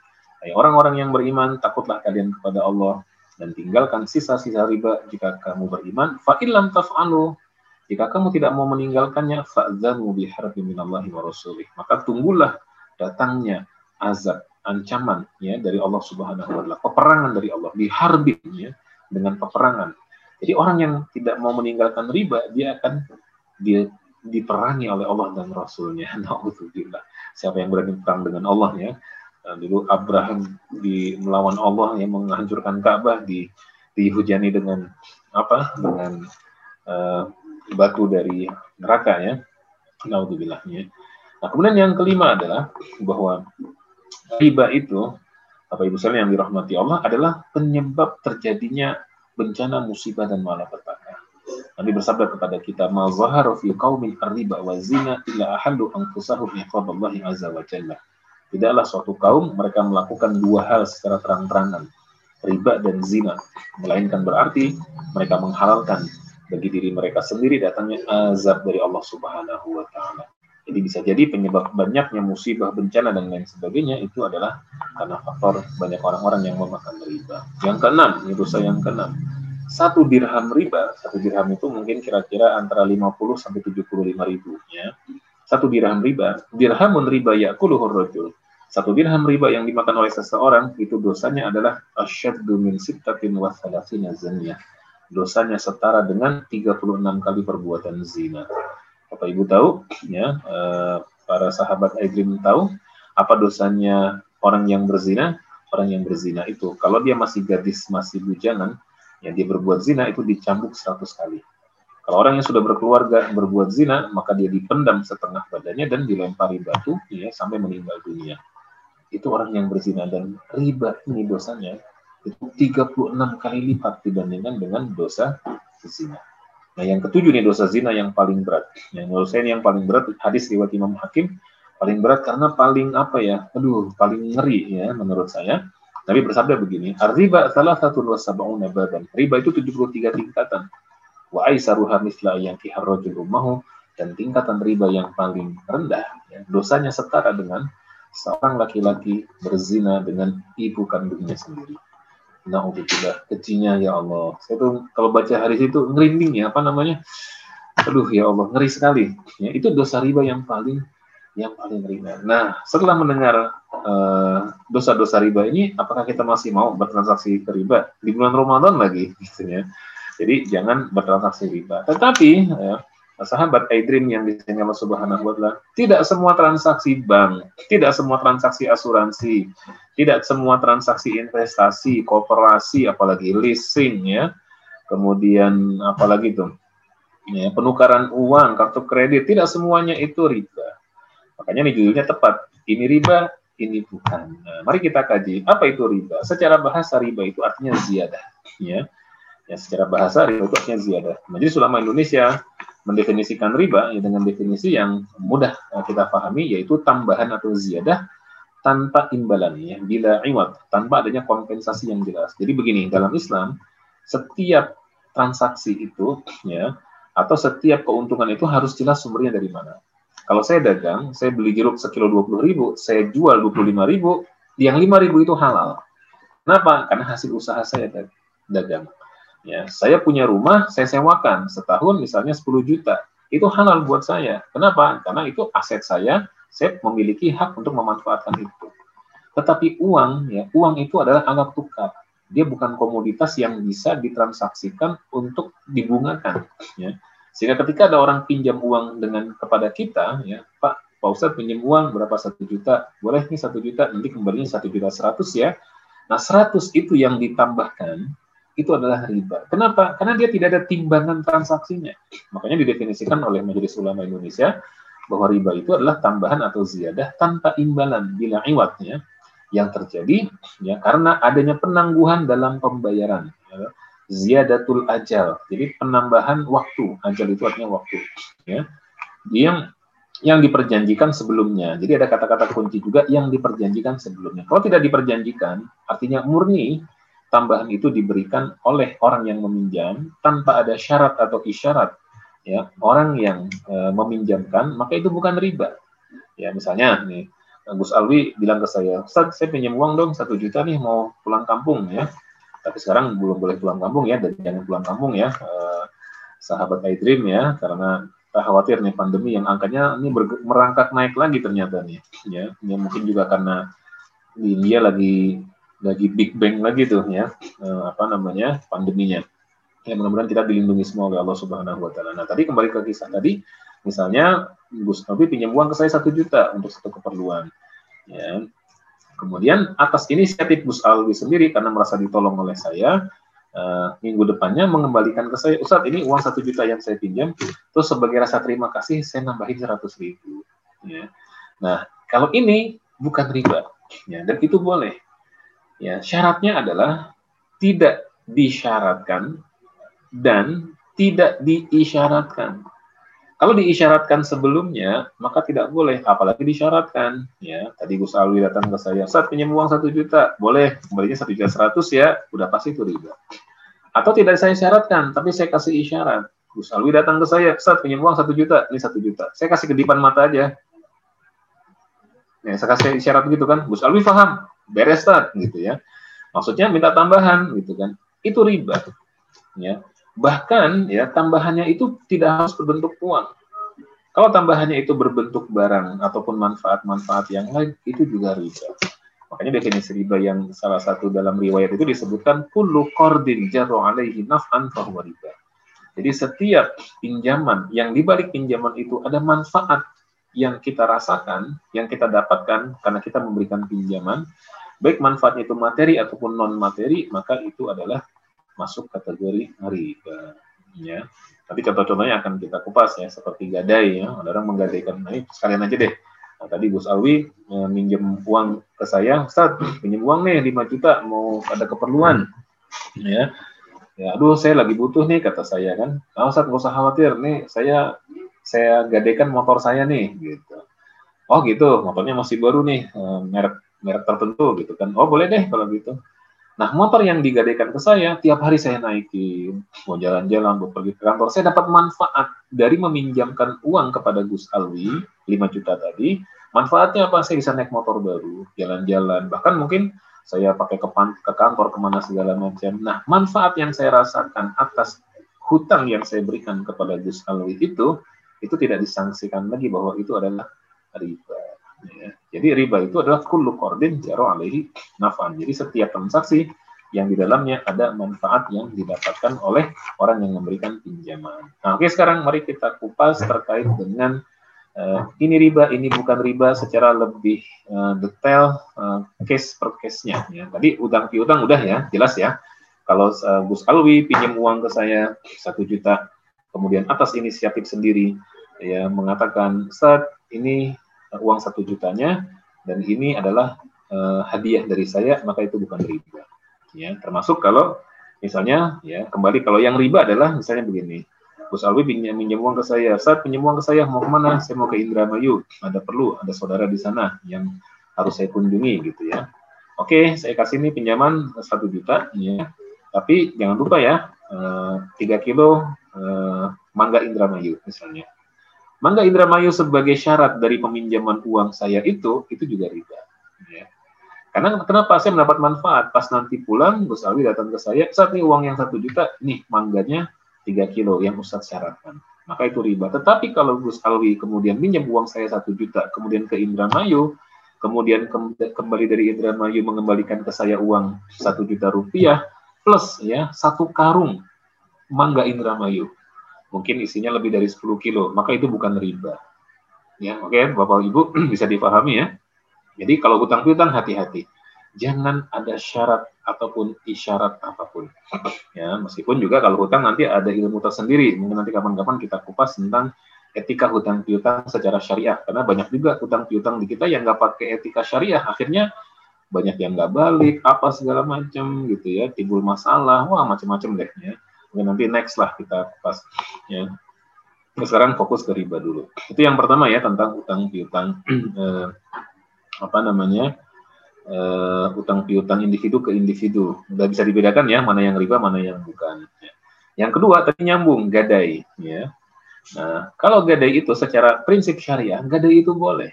Orang-orang yang beriman takutlah kalian kepada Allah dan tinggalkan sisa-sisa riba jika kamu beriman fa illam taf'alu jika kamu tidak mau meninggalkannya fa'zanu biharbi minallahi wa rasulih maka tunggulah datangnya azab ancaman ya dari Allah Subhanahu wa taala, peperangan dari Allah, diharbin ya dengan peperangan. Jadi orang yang tidak mau meninggalkan riba, dia akan dia diperangi oleh Allah dan Rasulnya. Nauzubillah. Siapa yang berani perang dengan Allah ya? Nah, dulu Abraham di melawan Allah yang menghancurkan Ka'bah di dihujani dengan apa? Dengan uh, batu dari neraka ya. Naudzubillahnya. Nah, kemudian yang kelima adalah bahwa riba itu, Bapak Ibu sekalian yang dirahmati Allah adalah penyebab terjadinya bencana musibah dan malapetaka. Nabi bersabda kepada kita, "Ma zahara fi qaumin riba wa zina illa ahallu anfusahum iqaballahi azza wa jalla." Tidaklah suatu kaum mereka melakukan dua hal secara terang-terangan, riba dan zina, melainkan berarti mereka menghalalkan bagi diri mereka sendiri datangnya azab dari Allah Subhanahu wa taala. Jadi bisa jadi penyebab banyaknya musibah, bencana dan lain sebagainya itu adalah karena faktor banyak orang-orang yang memakan riba. Yang keenam, ini dosa yang keenam. Satu dirham riba, satu dirham itu mungkin kira-kira antara 50 sampai 75 ribu ya. Satu dirham riba, dirhamun riba yakuluhur rajul. Satu dirham riba yang dimakan oleh seseorang itu dosanya adalah asyaddu min sittatin wa zaniyah. Dosanya setara dengan 36 kali perbuatan zina. Bapak Ibu tahu, ya, eh, para sahabat Aidrim tahu apa dosanya orang yang berzina? Orang yang berzina itu, kalau dia masih gadis, masih bujangan, ya dia berbuat zina itu dicambuk 100 kali. Kalau orang yang sudah berkeluarga berbuat zina, maka dia dipendam setengah badannya dan dilempari batu ya, sampai meninggal dunia. Itu orang yang berzina dan riba ini dosanya itu 36 kali lipat dibandingkan dengan dosa zina. Nah, yang ketujuh nih dosa zina yang paling berat. Yang menurut saya yang paling berat hadis riwayat Imam Hakim paling berat karena paling apa ya? Aduh, paling ngeri ya menurut saya. Nabi bersabda begini, "Ar-riba salah satu dua sab'una badan." Riba itu 73 tingkatan. Wa aisaruha misla yang kiharrajul ummahu dan tingkatan riba yang paling rendah ya, dosanya setara dengan seorang laki-laki berzina dengan ibu kandungnya sendiri. Nauzubillah, kecinya ya Allah. Saya tuh kalau baca hari itu ngerinding ya, apa namanya? Aduh ya Allah, ngeri sekali. Ya, itu dosa riba yang paling yang paling ringan. Nah, setelah mendengar eh, dosa-dosa uh, riba ini, apakah kita masih mau bertransaksi riba di bulan Ramadan lagi, gitu ya? Jadi jangan bertransaksi riba. Tetapi ya, sahabat iDream yang di sini Allah Subhanahu wa taala, tidak semua transaksi bank, tidak semua transaksi asuransi, tidak semua transaksi investasi, kooperasi, apalagi leasing ya. Kemudian apalagi itu? Ya, penukaran uang, kartu kredit, tidak semuanya itu riba Makanya ini judulnya tepat. Ini riba, ini bukan. Nah, mari kita kaji apa itu riba. Secara bahasa riba itu artinya ziyadah. Ya, ya secara bahasa riba itu artinya ziyadah. Majelis Ulama Indonesia mendefinisikan riba ya, dengan definisi yang mudah eh, kita pahami yaitu tambahan atau ziyadah tanpa imbalan ya bila iwat tanpa adanya kompensasi yang jelas. Jadi begini dalam Islam setiap transaksi itu ya atau setiap keuntungan itu harus jelas sumbernya dari mana. Kalau saya dagang, saya beli jeruk sekilo 20 ribu, saya jual 25 ribu, yang 5 ribu itu halal. Kenapa? Karena hasil usaha saya dagang. Ya, saya punya rumah, saya sewakan setahun misalnya 10 juta. Itu halal buat saya. Kenapa? Karena itu aset saya, saya memiliki hak untuk memanfaatkan itu. Tetapi uang, ya, uang itu adalah alat tukar. Dia bukan komoditas yang bisa ditransaksikan untuk dibungakan. Ya sehingga ketika ada orang pinjam uang dengan kepada kita, ya Pak, Pak Ustadz pinjam uang berapa satu juta, boleh nih satu juta, nanti kembalinya satu juta seratus ya. Nah seratus itu yang ditambahkan itu adalah riba. Kenapa? Karena dia tidak ada timbangan transaksinya. Makanya didefinisikan oleh Majelis Ulama Indonesia bahwa riba itu adalah tambahan atau ziyadah tanpa imbalan bila iwatnya yang terjadi ya karena adanya penangguhan dalam pembayaran. Ya ziyadatul ajal. Jadi penambahan waktu. Ajal itu artinya waktu. Ya. Yang yang diperjanjikan sebelumnya. Jadi ada kata-kata kunci juga yang diperjanjikan sebelumnya. Kalau tidak diperjanjikan, artinya murni tambahan itu diberikan oleh orang yang meminjam tanpa ada syarat atau isyarat. Ya, orang yang e, meminjamkan maka itu bukan riba. Ya, misalnya nih Gus Alwi bilang ke saya, Ustaz, saya pinjam uang dong satu juta nih mau pulang kampung ya tapi sekarang belum boleh pulang kampung ya dan jangan pulang kampung ya eh, sahabat iDream ya karena khawatir nih pandemi yang angkanya ini merangkak naik lagi ternyata nih ya ya mungkin juga karena di India lagi lagi big bang lagi tuh ya eh, apa namanya pandeminya ya mudah-mudahan kita dilindungi semua oleh Allah Subhanahu Wa Taala. Nah tadi kembali ke kisah tadi misalnya Gus Nabi pinjam uang ke saya satu juta untuk satu keperluan ya Kemudian atas inisiatif Gus Alwi sendiri karena merasa ditolong oleh saya, uh, minggu depannya mengembalikan ke saya, Ustadz ini uang satu juta yang saya pinjam, terus sebagai rasa terima kasih saya nambahin seratus ribu. Ya. Nah kalau ini bukan riba, ya, dan itu boleh. Ya, syaratnya adalah tidak disyaratkan dan tidak diisyaratkan. Kalau diisyaratkan sebelumnya, maka tidak boleh, apalagi disyaratkan. Ya, tadi Gus Alwi datang ke saya, saat pinjam uang satu juta, boleh, kembalinya satu juta seratus ya, udah pasti itu riba. Atau tidak saya syaratkan, tapi saya kasih isyarat. Gus Alwi datang ke saya, saat pinjam uang satu juta, ini satu juta. Saya kasih kedipan mata aja. Ya, saya kasih isyarat gitu kan, Gus Alwi paham, beres tak, gitu ya. Maksudnya minta tambahan, gitu kan. Itu riba. Ya, Bahkan ya tambahannya itu tidak harus berbentuk uang. Kalau tambahannya itu berbentuk barang ataupun manfaat-manfaat yang lain itu juga riba. Makanya definisi riba yang salah satu dalam riwayat itu disebutkan kullu qardin jarra alaihi naf'an riba. Jadi setiap pinjaman yang dibalik pinjaman itu ada manfaat yang kita rasakan, yang kita dapatkan karena kita memberikan pinjaman, baik manfaatnya itu materi ataupun non materi, maka itu adalah masuk kategori riba ya tapi contoh-contohnya akan kita kupas ya seperti gadai ya. Ada orang menggadaikan nah, ini sekalian aja deh. Nah, tadi Gus Alwi eh, minjem uang ke saya Ustaz pinjem uang nih 5 juta mau ada keperluan. Ya. Ya aduh saya lagi butuh nih kata saya kan. Nah, Ustaz nggak usah khawatir nih saya saya gadaikan motor saya nih gitu oh gitu motornya masih baru nih eh, merek merek tertentu gitu kan oh boleh deh kalau gitu Nah, motor yang digadaikan ke saya, tiap hari saya naikin, mau jalan-jalan, mau pergi ke kantor, saya dapat manfaat dari meminjamkan uang kepada Gus Alwi, 5 juta tadi. Manfaatnya apa? Saya bisa naik motor baru, jalan-jalan, bahkan mungkin saya pakai ke, ke kantor ke mana segala macam. Nah, manfaat yang saya rasakan atas hutang yang saya berikan kepada Gus Alwi itu, itu tidak disangsikan lagi bahwa itu adalah riba. Ya. Jadi riba itu adalah kullu qardin jaro alaihi nafan. Jadi setiap transaksi yang di dalamnya ada manfaat yang didapatkan oleh orang yang memberikan pinjaman. Nah, oke sekarang mari kita kupas terkait dengan uh, ini riba, ini bukan riba secara lebih uh, detail uh, case per case-nya. Ya. Tadi utang piutang udah ya, jelas ya. Kalau uh, Gus Alwi pinjam uang ke saya satu juta, kemudian atas inisiatif sendiri ya mengatakan saat ini uh, uang satu jutanya dan ini adalah uh, hadiah dari saya, maka itu bukan riba. Ya termasuk kalau misalnya ya kembali kalau yang riba adalah misalnya begini Gus Alwi pinjam uang ke saya. Saat pinjam uang ke saya mau ke mana saya mau ke Indramayu. Ada perlu ada saudara di sana yang harus saya kunjungi gitu ya. Oke saya kasih ini pinjaman satu juta ya. Tapi jangan lupa ya eh, tiga kilo eh, mangga Indramayu misalnya. Mangga Indramayu sebagai syarat dari peminjaman uang saya itu itu juga riba ya. Karena kenapa? Saya mendapat manfaat. Pas nanti pulang Gus Alwi datang ke saya saat ini uang yang satu juta nih mangganya tiga kilo yang Ustadz syaratkan. Maka itu riba. Tetapi kalau Gus Alwi kemudian minjem uang saya satu juta kemudian ke Indramayu kemudian kembali dari Indramayu mengembalikan ke saya uang satu juta rupiah plus ya satu karung mangga Indramayu mungkin isinya lebih dari 10 kilo maka itu bukan riba ya oke okay, bapak ibu bisa dipahami ya jadi kalau hutang piutang hati-hati. Jangan ada syarat ataupun isyarat apa pun. Ya, meskipun juga kalau hutang nanti ada ilmu tersendiri. Mungkin nanti kapan-kapan kita kupas tentang etika hutang piutang secara syariah. Karena banyak juga hutang piutang di kita yang nggak pakai etika syariah. Akhirnya banyak yang nggak balik, apa segala macam gitu ya, timbul masalah, wah macam-macam deh ya. Mungkin nanti next lah kita kupas ya. sekarang fokus ke riba dulu. Itu yang pertama ya tentang hutang piutang. Eh, apa namanya uh, utang piutang individu ke individu. Udah bisa dibedakan ya mana yang riba, mana yang bukan. Yang kedua tadi nyambung gadai. Ya. Nah, kalau gadai itu secara prinsip syariah, gadai itu boleh.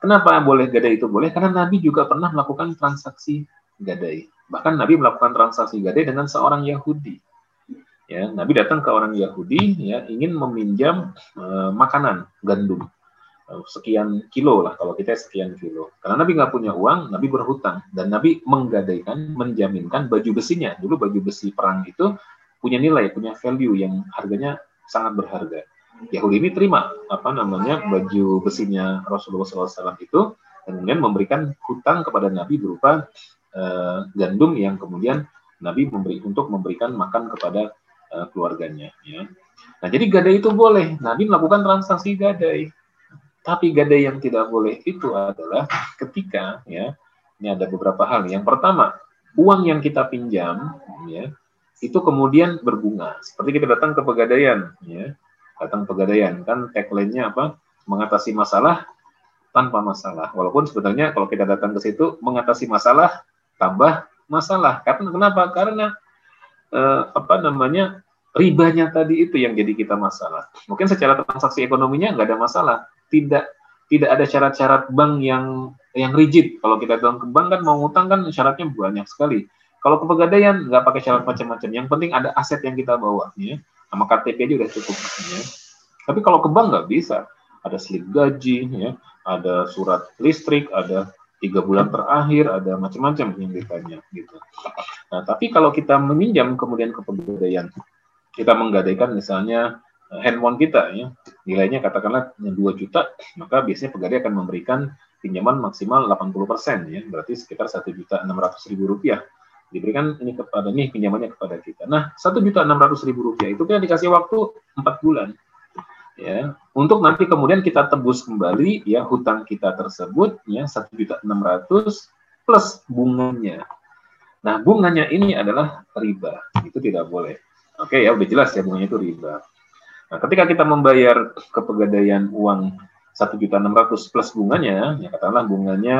Kenapa boleh gadai itu boleh? Karena Nabi juga pernah melakukan transaksi gadai. Bahkan Nabi melakukan transaksi gadai dengan seorang Yahudi. Ya, Nabi datang ke orang Yahudi ya ingin meminjam uh, makanan gandum sekian kilo lah kalau kita sekian kilo. Karena Nabi nggak punya uang, Nabi berhutang dan Nabi menggadaikan, menjaminkan baju besinya. Dulu baju besi perang itu punya nilai, punya value yang harganya sangat berharga. Yahudi ini terima apa namanya baju besinya Rasulullah SAW itu dan kemudian memberikan hutang kepada Nabi berupa uh, gandum yang kemudian Nabi memberi untuk memberikan makan kepada uh, keluarganya. Ya. Nah jadi gadai itu boleh. Nabi melakukan transaksi gadai tapi gadai yang tidak boleh itu adalah ketika ya ini ada beberapa hal. Yang pertama, uang yang kita pinjam ya itu kemudian berbunga. Seperti kita datang ke pegadaian ya. Datang pegadaian kan tagline-nya apa? Mengatasi masalah tanpa masalah. Walaupun sebetulnya kalau kita datang ke situ mengatasi masalah tambah masalah. Karena kenapa? Karena eh, apa namanya? ribanya tadi itu yang jadi kita masalah. Mungkin secara transaksi ekonominya nggak ada masalah, tidak tidak ada syarat-syarat bank yang yang rigid. Kalau kita datang ke bank kan mau ngutang kan syaratnya banyak sekali. Kalau ke pegadaian nggak pakai syarat macam-macam. Yang penting ada aset yang kita bawa, ya. Sama KTP aja udah cukup. Ya. Tapi kalau ke bank nggak bisa. Ada slip gaji, ya. Ada surat listrik, ada tiga bulan terakhir, ada macam-macam yang ditanya gitu. Nah, tapi kalau kita meminjam kemudian ke pegadaian, kita menggadaikan misalnya Eh, handphone kita ya nilainya katakanlah 2 juta maka biasanya pegadaian akan memberikan pinjaman maksimal 80 persen ya berarti sekitar satu juta enam ratus ribu rupiah diberikan ini kepada nih pinjamannya kepada kita nah satu juta enam ratus ribu rupiah itu kan dikasih waktu empat bulan ya. Untuk nanti kemudian kita tebus kembali ya hutang kita tersebut ya satu juta enam ratus plus bunganya. Nah bunganya ini adalah riba. Itu tidak boleh. Oke ya udah jelas ya bunganya itu riba. Nah, ketika kita membayar ke pegadaian uang satu juta enam ratus plus bunganya, ya katakanlah bunganya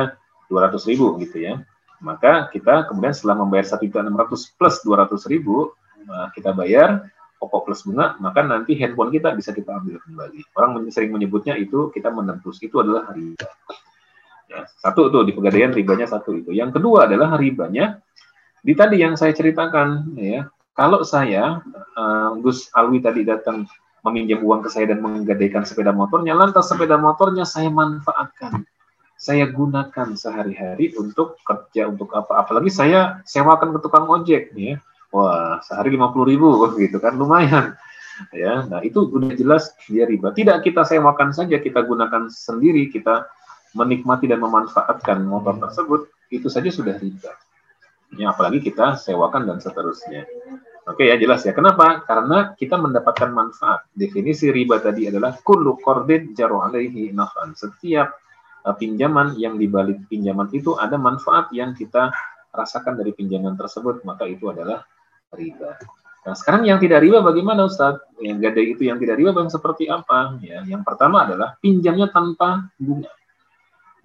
dua ratus ribu gitu ya, maka kita kemudian setelah membayar satu juta enam ratus plus dua ratus ribu, nah, kita bayar pokok plus bunga, maka nanti handphone kita bisa kita ambil kembali. Orang sering menyebutnya itu kita menebus, itu adalah riba. Ya, satu tuh di pegadaian ribanya satu itu. Yang kedua adalah ribanya di tadi yang saya ceritakan ya. Kalau saya uh, Gus Alwi tadi datang meminjam uang ke saya dan menggadaikan sepeda motornya, lantas sepeda motornya saya manfaatkan, saya gunakan sehari-hari untuk kerja untuk apa? Apalagi saya sewakan ke tukang ojek, ya. Wah, sehari lima puluh ribu, gitu kan, lumayan. Ya, nah itu udah jelas dia riba. Tidak kita sewakan saja, kita gunakan sendiri, kita menikmati dan memanfaatkan motor tersebut, itu saja sudah riba. Ya, apalagi kita sewakan dan seterusnya. Oke ya jelas ya. Kenapa? Karena kita mendapatkan manfaat. Definisi riba tadi adalah kullu qardin jaru alaihi nafan. Setiap uh, pinjaman yang dibalik pinjaman itu ada manfaat yang kita rasakan dari pinjaman tersebut, maka itu adalah riba. Nah, sekarang yang tidak riba bagaimana Ustaz? Yang gadai itu yang tidak riba bang seperti apa? Ya, yang pertama adalah pinjamnya tanpa bunga.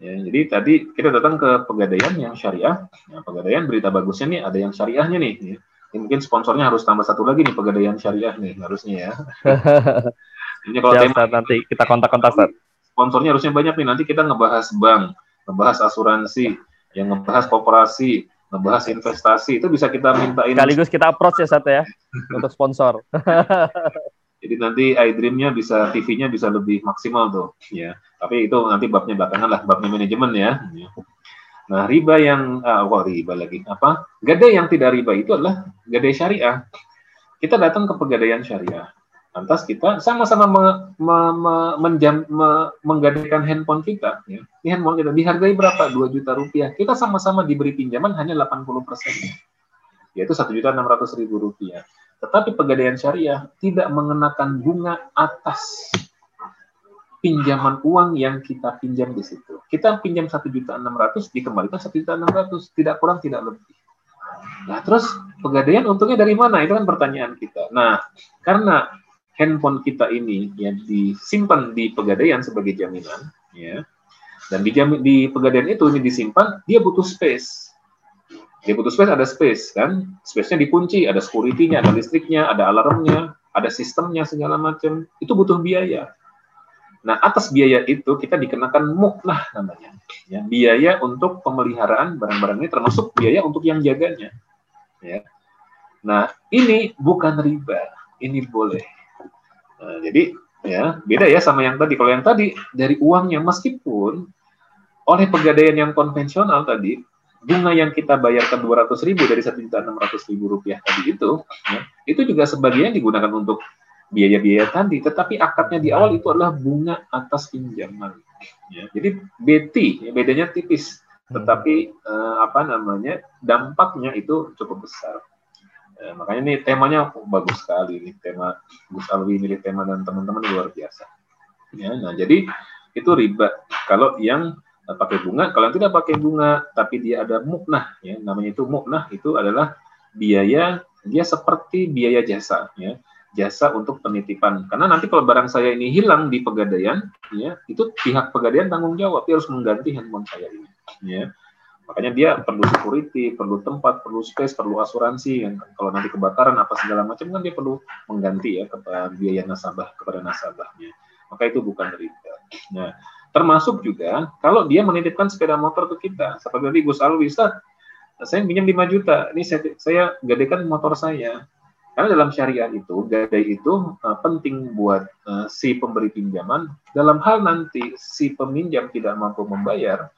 Ya, jadi tadi kita datang ke pegadaian yang syariah. Ya, pegadaian berita bagusnya nih ada yang syariahnya nih. Ya ini mungkin sponsornya harus tambah satu lagi nih pegadaian syariah nih harusnya ya. Ini kalau Siap, tema nanti kita kontak-kontak. Sponsornya harusnya banyak nih. Nanti kita ngebahas bank, ngebahas asuransi, yang ngebahas koperasi, ngebahas investasi itu bisa kita minta ini. Sekaligus kita approach ya satu ya untuk sponsor. Jadi nanti iDream-nya bisa TV-nya bisa lebih maksimal tuh ya. Tapi itu nanti babnya belakangan lah, babnya manajemen ya. Nah, riba yang uh, wah riba lagi apa? Gadai yang tidak riba itu adalah gadai syariah. Kita datang ke pegadaian syariah. Lantas kita sama-sama me, me, me, menjam, me, menggadaikan handphone kita. Ya. Di handphone kita dihargai berapa? 2 juta rupiah. Kita sama-sama diberi pinjaman hanya 80 persen. Yaitu satu juta enam ratus ribu rupiah. Tetapi pegadaian syariah tidak mengenakan bunga atas pinjaman uang yang kita pinjam di situ. Kita pinjam satu juta enam ratus dikembalikan satu juta enam ratus tidak kurang tidak lebih. Nah terus pegadaian untungnya dari mana? Itu kan pertanyaan kita. Nah karena handphone kita ini ya disimpan di pegadaian sebagai jaminan, ya, dan di, jamin, di pegadaian itu ini disimpan, dia butuh space. Dia butuh space, ada space kan, space-nya dikunci, ada security-nya, ada listriknya, ada alarmnya, ada sistemnya segala macam. Itu butuh biaya. Nah, atas biaya itu kita dikenakan muklah namanya. Ya, biaya untuk pemeliharaan barang-barang ini termasuk biaya untuk yang jaganya. Ya. Nah, ini bukan riba, ini boleh. Nah, jadi ya beda ya sama yang tadi. Kalau yang tadi dari uangnya meskipun oleh pegadaian yang konvensional tadi bunga yang kita bayarkan 200 ribu dari 1.600 ribu rupiah tadi itu, ya, itu juga sebagian digunakan untuk biaya-biaya tadi, tetapi akadnya di awal itu adalah bunga atas pinjaman. Ya, jadi BT, ya, bedanya tipis, tetapi eh, apa namanya dampaknya itu cukup besar. Ya, makanya ini temanya bagus sekali, ini tema Gus Alwi milik tema dan teman-teman luar biasa. Ya, nah jadi itu riba. Kalau yang pakai bunga, kalau yang tidak pakai bunga, tapi dia ada muknah, ya namanya itu muknah itu adalah biaya dia seperti biaya jasa, ya jasa untuk penitipan. Karena nanti kalau barang saya ini hilang di pegadaian, ya, itu pihak pegadaian tanggung jawab, dia harus mengganti handphone saya ini. Ya. Makanya dia perlu security, perlu tempat, perlu space, perlu asuransi. Yang kalau nanti kebakaran apa segala macam kan dia perlu mengganti ya kepada biaya nasabah kepada nasabahnya. Maka itu bukan riba. Nah, termasuk juga kalau dia menitipkan sepeda motor ke kita, seperti tadi Gus Alwi, saya pinjam 5 juta, ini saya, saya gadekan motor saya, karena dalam syariat itu, gadai itu uh, penting buat uh, si pemberi pinjaman. Dalam hal nanti si peminjam tidak mampu membayar,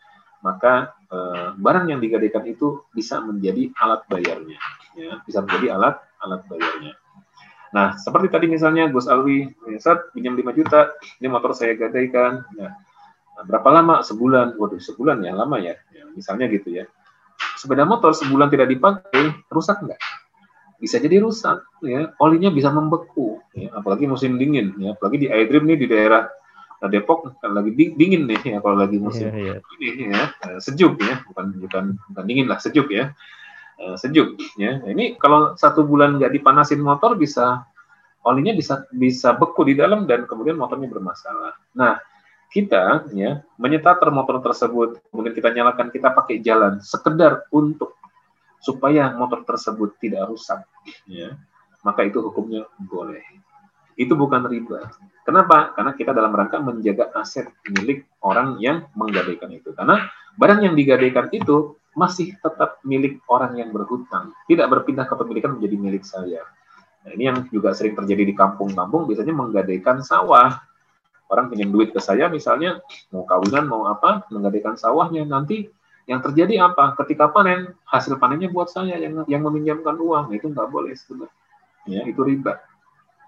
maka uh, barang yang digadaikan itu bisa menjadi alat bayarnya. Ya, bisa menjadi alat alat bayarnya. Nah, seperti tadi misalnya Gus Alwi, saat pinjam 5 juta, ini motor saya gadaikan. Ya, berapa lama? Sebulan. Waduh, sebulan ya, lama ya. ya misalnya gitu ya. Sepeda motor sebulan tidak dipakai, rusak nggak? bisa jadi rusak ya olinya bisa membeku ya apalagi musim dingin ya apalagi di iDream nih di daerah Depok kan lagi dingin nih ya kalau lagi musim yeah, yeah. ini ya. Eh, sejuk ya bukan bukan bukan dingin lah sejuk ya. Eh, sejuk ya. Ini kalau satu bulan nggak dipanasin motor bisa olinya bisa bisa beku di dalam dan kemudian motornya bermasalah. Nah kita ya menyetater motor tersebut kemudian kita nyalakan kita pakai jalan sekedar untuk supaya motor tersebut tidak rusak, ya, maka itu hukumnya boleh. Itu bukan riba. Kenapa? Karena kita dalam rangka menjaga aset milik orang yang menggadaikan itu. Karena barang yang digadaikan itu masih tetap milik orang yang berhutang, tidak berpindah kepemilikan menjadi milik saya. Nah, ini yang juga sering terjadi di kampung-kampung, biasanya menggadaikan sawah. Orang pinjam duit ke saya, misalnya mau kawinan, mau apa, menggadaikan sawahnya. Nanti yang terjadi apa? Ketika panen, hasil panennya buat saya yang yang meminjamkan uang. Itu nggak boleh sebenarnya. Ya, itu riba.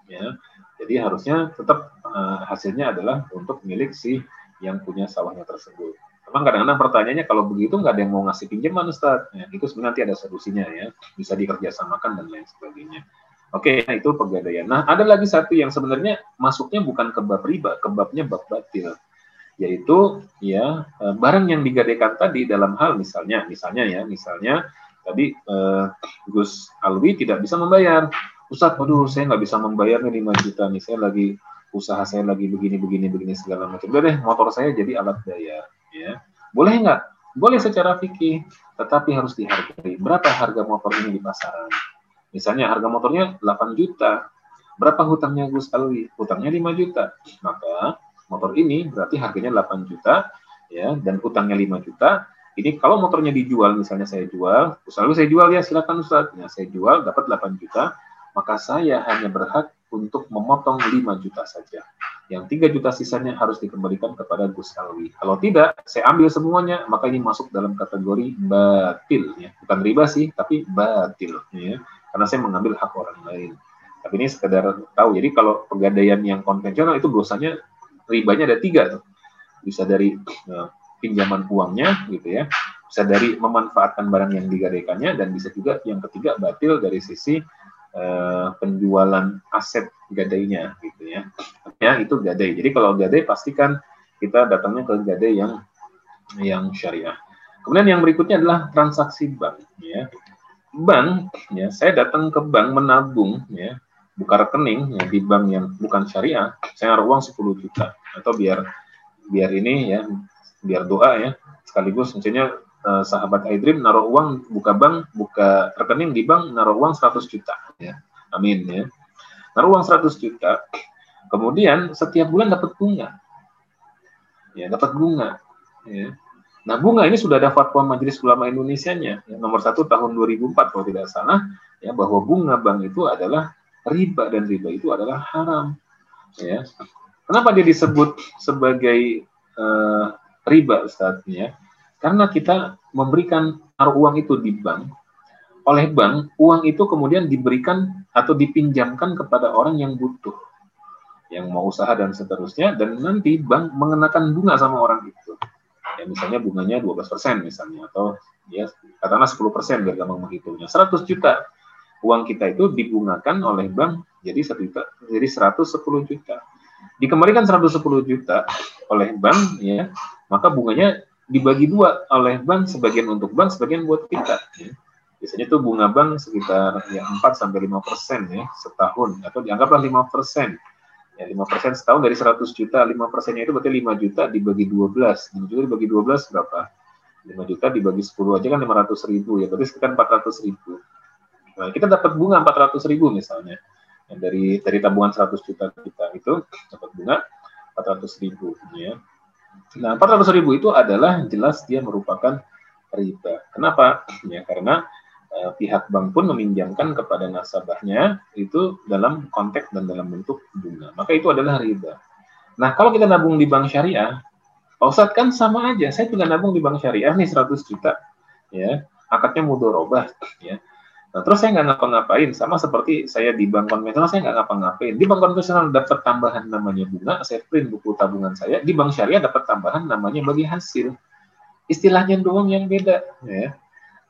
Ya, jadi harusnya tetap uh, hasilnya adalah untuk milik si yang punya sawahnya tersebut. Memang kadang-kadang pertanyaannya kalau begitu nggak ada yang mau ngasih pinjaman Ustaz. Ya, itu sebenarnya nanti ada solusinya ya, bisa dikerjasamakan dan lain sebagainya. Oke, itu pegadaian. Nah, ada lagi satu yang sebenarnya masuknya bukan ke bab riba, ke babnya bab batil. Yaitu ya eh, barang yang digadaikan tadi dalam hal misalnya, misalnya ya, misalnya tadi eh, Gus Alwi tidak bisa membayar. Ustaz, waduh saya nggak bisa membayar nih 5 juta nih, saya lagi usaha saya lagi begini begini begini segala macam. Deh, motor saya jadi alat bayar. Ya, boleh nggak? Boleh secara fikih, tetapi harus dihargai. Berapa harga motor ini di pasaran? Misalnya harga motornya 8 juta. Berapa hutangnya Gus Alwi? Hutangnya 5 juta. Maka motor ini berarti harganya 8 juta ya dan hutangnya 5 juta. Ini kalau motornya dijual misalnya saya jual, Gus Alwi saya jual ya silakan Ustaz. Ya, saya jual dapat 8 juta, maka saya hanya berhak untuk memotong 5 juta saja. Yang 3 juta sisanya harus dikembalikan kepada Gus Alwi. Kalau tidak, saya ambil semuanya, maka ini masuk dalam kategori batil. Ya. Bukan riba sih, tapi batil. Ya karena saya mengambil hak orang lain. Tapi ini sekedar tahu. Jadi kalau pegadaian yang konvensional itu dosanya ribanya ada tiga tuh. Bisa dari uh, pinjaman uangnya gitu ya, bisa dari memanfaatkan barang yang digadaikannya dan bisa juga yang ketiga batil dari sisi uh, penjualan aset gadainya gitu ya. Ya itu gadai. Jadi kalau gadai pastikan kita datangnya ke gadai yang yang syariah. Kemudian yang berikutnya adalah transaksi bank ya bank ya saya datang ke bank menabung ya buka rekening ya di bank yang bukan syariah saya naruh uang 10 juta atau biar biar ini ya biar doa ya sekaligus misalnya eh, sahabat Aidrim naruh uang buka bank buka rekening di bank naruh uang 100 juta ya amin ya naruh uang 100 juta kemudian setiap bulan dapat bunga ya dapat bunga ya Nah, bunga ini sudah ada fatwa Majelis Ulama Indonesia-nya, ya, nomor satu tahun 2004 kalau tidak salah, ya bahwa bunga bank itu adalah riba dan riba itu adalah haram. Ya. Kenapa dia disebut sebagai uh, riba, Ustaz? Ya? Karena kita memberikan taruh uang itu di bank, oleh bank, uang itu kemudian diberikan atau dipinjamkan kepada orang yang butuh, yang mau usaha dan seterusnya, dan nanti bank mengenakan bunga sama orang itu. Ya misalnya bunganya 12% misalnya atau ya katakanlah 10% biar gampang menghitungnya. 100 juta uang kita itu dibungakan oleh bank jadi 1 juta jadi 110 juta. Dikembalikan 110 juta oleh bank ya maka bunganya dibagi dua oleh bank sebagian untuk bank sebagian buat kita ya. biasanya tuh bunga bank sekitar ya 4 sampai 5 persen ya setahun atau dianggaplah 5 persen Ya, 5% setahun dari 100 juta, 5 persennya itu berarti 5 juta dibagi 12. 5 juta dibagi 12 berapa? 5 juta dibagi 10 aja kan 500 ribu, ya berarti sekitar 400 ribu. Nah, kita dapat bunga 400 ribu misalnya. Ya, dari dari tabungan 100 juta kita itu dapat bunga 400 ribu. Ya. Nah, 400 ribu itu adalah jelas dia merupakan riba. Kenapa? Ya, karena Eh, pihak bank pun meminjamkan kepada nasabahnya itu dalam konteks dan dalam bentuk bunga. Maka itu adalah riba. Nah, kalau kita nabung di bank syariah, Pak Ustadz kan sama aja. Saya juga nabung di bank syariah nih 100 juta. ya Akadnya mudorobah. Ya. Nah, terus saya nggak ngapa-ngapain. Sama seperti saya di bank konvensional, saya nggak ngapa-ngapain. Di bank konvensional dapat tambahan namanya bunga, saya print buku tabungan saya. Di bank syariah dapat tambahan namanya bagi hasil. Istilahnya doang yang beda. Ya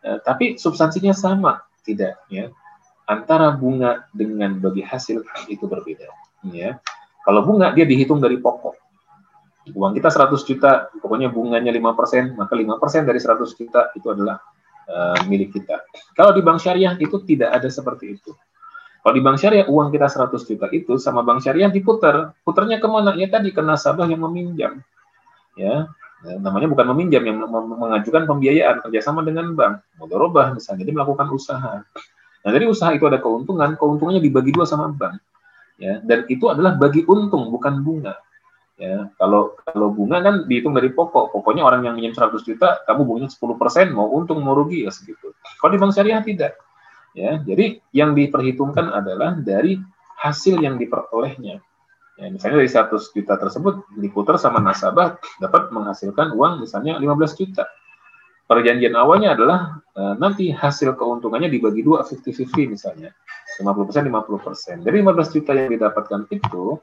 Eh, tapi substansinya sama, tidak ya. Antara bunga dengan bagi hasil itu berbeda, ya. Kalau bunga dia dihitung dari pokok. Uang kita 100 juta, pokoknya bunganya 5%, maka 5% dari 100 juta itu adalah uh, milik kita. Kalau di bank syariah itu tidak ada seperti itu. Kalau di bank syariah uang kita 100 juta itu sama bank syariah diputar. Putarnya ke mana? Ya tadi ke nasabah yang meminjam. Ya, Ya, namanya bukan meminjam yang mengajukan pembiayaan kerjasama dengan bank mudorobah misalnya dia melakukan usaha nah dari usaha itu ada keuntungan keuntungannya dibagi dua sama bank ya dan itu adalah bagi untung bukan bunga ya kalau kalau bunga kan dihitung dari pokok pokoknya orang yang minjem 100 juta kamu bunganya 10 persen mau untung mau rugi ya segitu kalau di bank syariah tidak Ya, jadi yang diperhitungkan adalah dari hasil yang diperolehnya. Ya, misalnya dari 100 juta tersebut diputar sama nasabah dapat menghasilkan uang misalnya 15 juta. Perjanjian awalnya adalah e, nanti hasil keuntungannya dibagi dua 50-50 misalnya. 50% 50%. Dari 15 juta yang didapatkan itu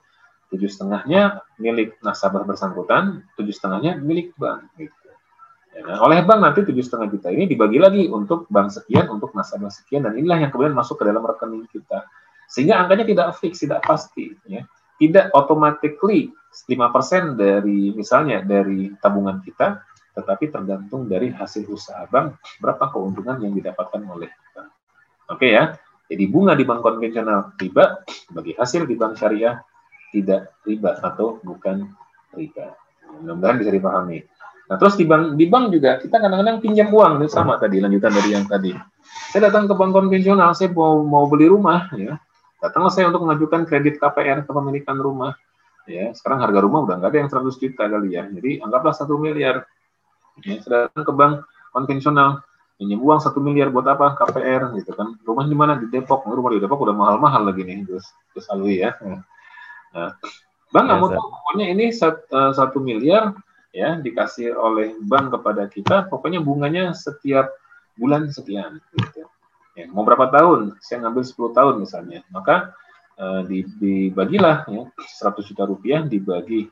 tujuh setengahnya milik nasabah bersangkutan, tujuh setengahnya milik bank. Gitu. Ya, nah, oleh bank nanti tujuh setengah juta ini dibagi lagi untuk bank sekian, untuk nasabah sekian, dan inilah yang kemudian masuk ke dalam rekening kita. Sehingga angkanya tidak fix, tidak pasti. Ya. Tidak automatically 5% dari misalnya dari tabungan kita, tetapi tergantung dari hasil usaha bank, berapa keuntungan yang didapatkan oleh bank. Oke ya, jadi bunga di bank konvensional riba, bagi hasil di bank syariah tidak riba atau bukan riba. Mudah-mudahan bisa dipahami. Nah, terus di bank di bank juga kita kadang-kadang pinjam uang ini sama tadi lanjutan dari yang tadi. Saya datang ke bank konvensional, saya mau mau beli rumah ya. Datanglah saya untuk mengajukan kredit KPR kepemilikan rumah. Ya, sekarang harga rumah udah nggak ada yang 100 juta kali ya. Jadi anggaplah satu miliar. Ya, saya datang ke bank konvensional, pinjam uang satu miliar buat apa? KPR gitu kan. Rumah di mana? Di Depok. Rumah di Depok udah mahal-mahal lagi nih, terus terus Alwi ya. Nah, Bang nggak mau tahu pokoknya ini eh, satu miliar ya dikasih oleh bank kepada kita pokoknya bunganya setiap bulan sekian gitu. Ya, mau berapa tahun? Saya ngambil 10 tahun misalnya. Maka eh, dibagilah ya 100 juta rupiah dibagi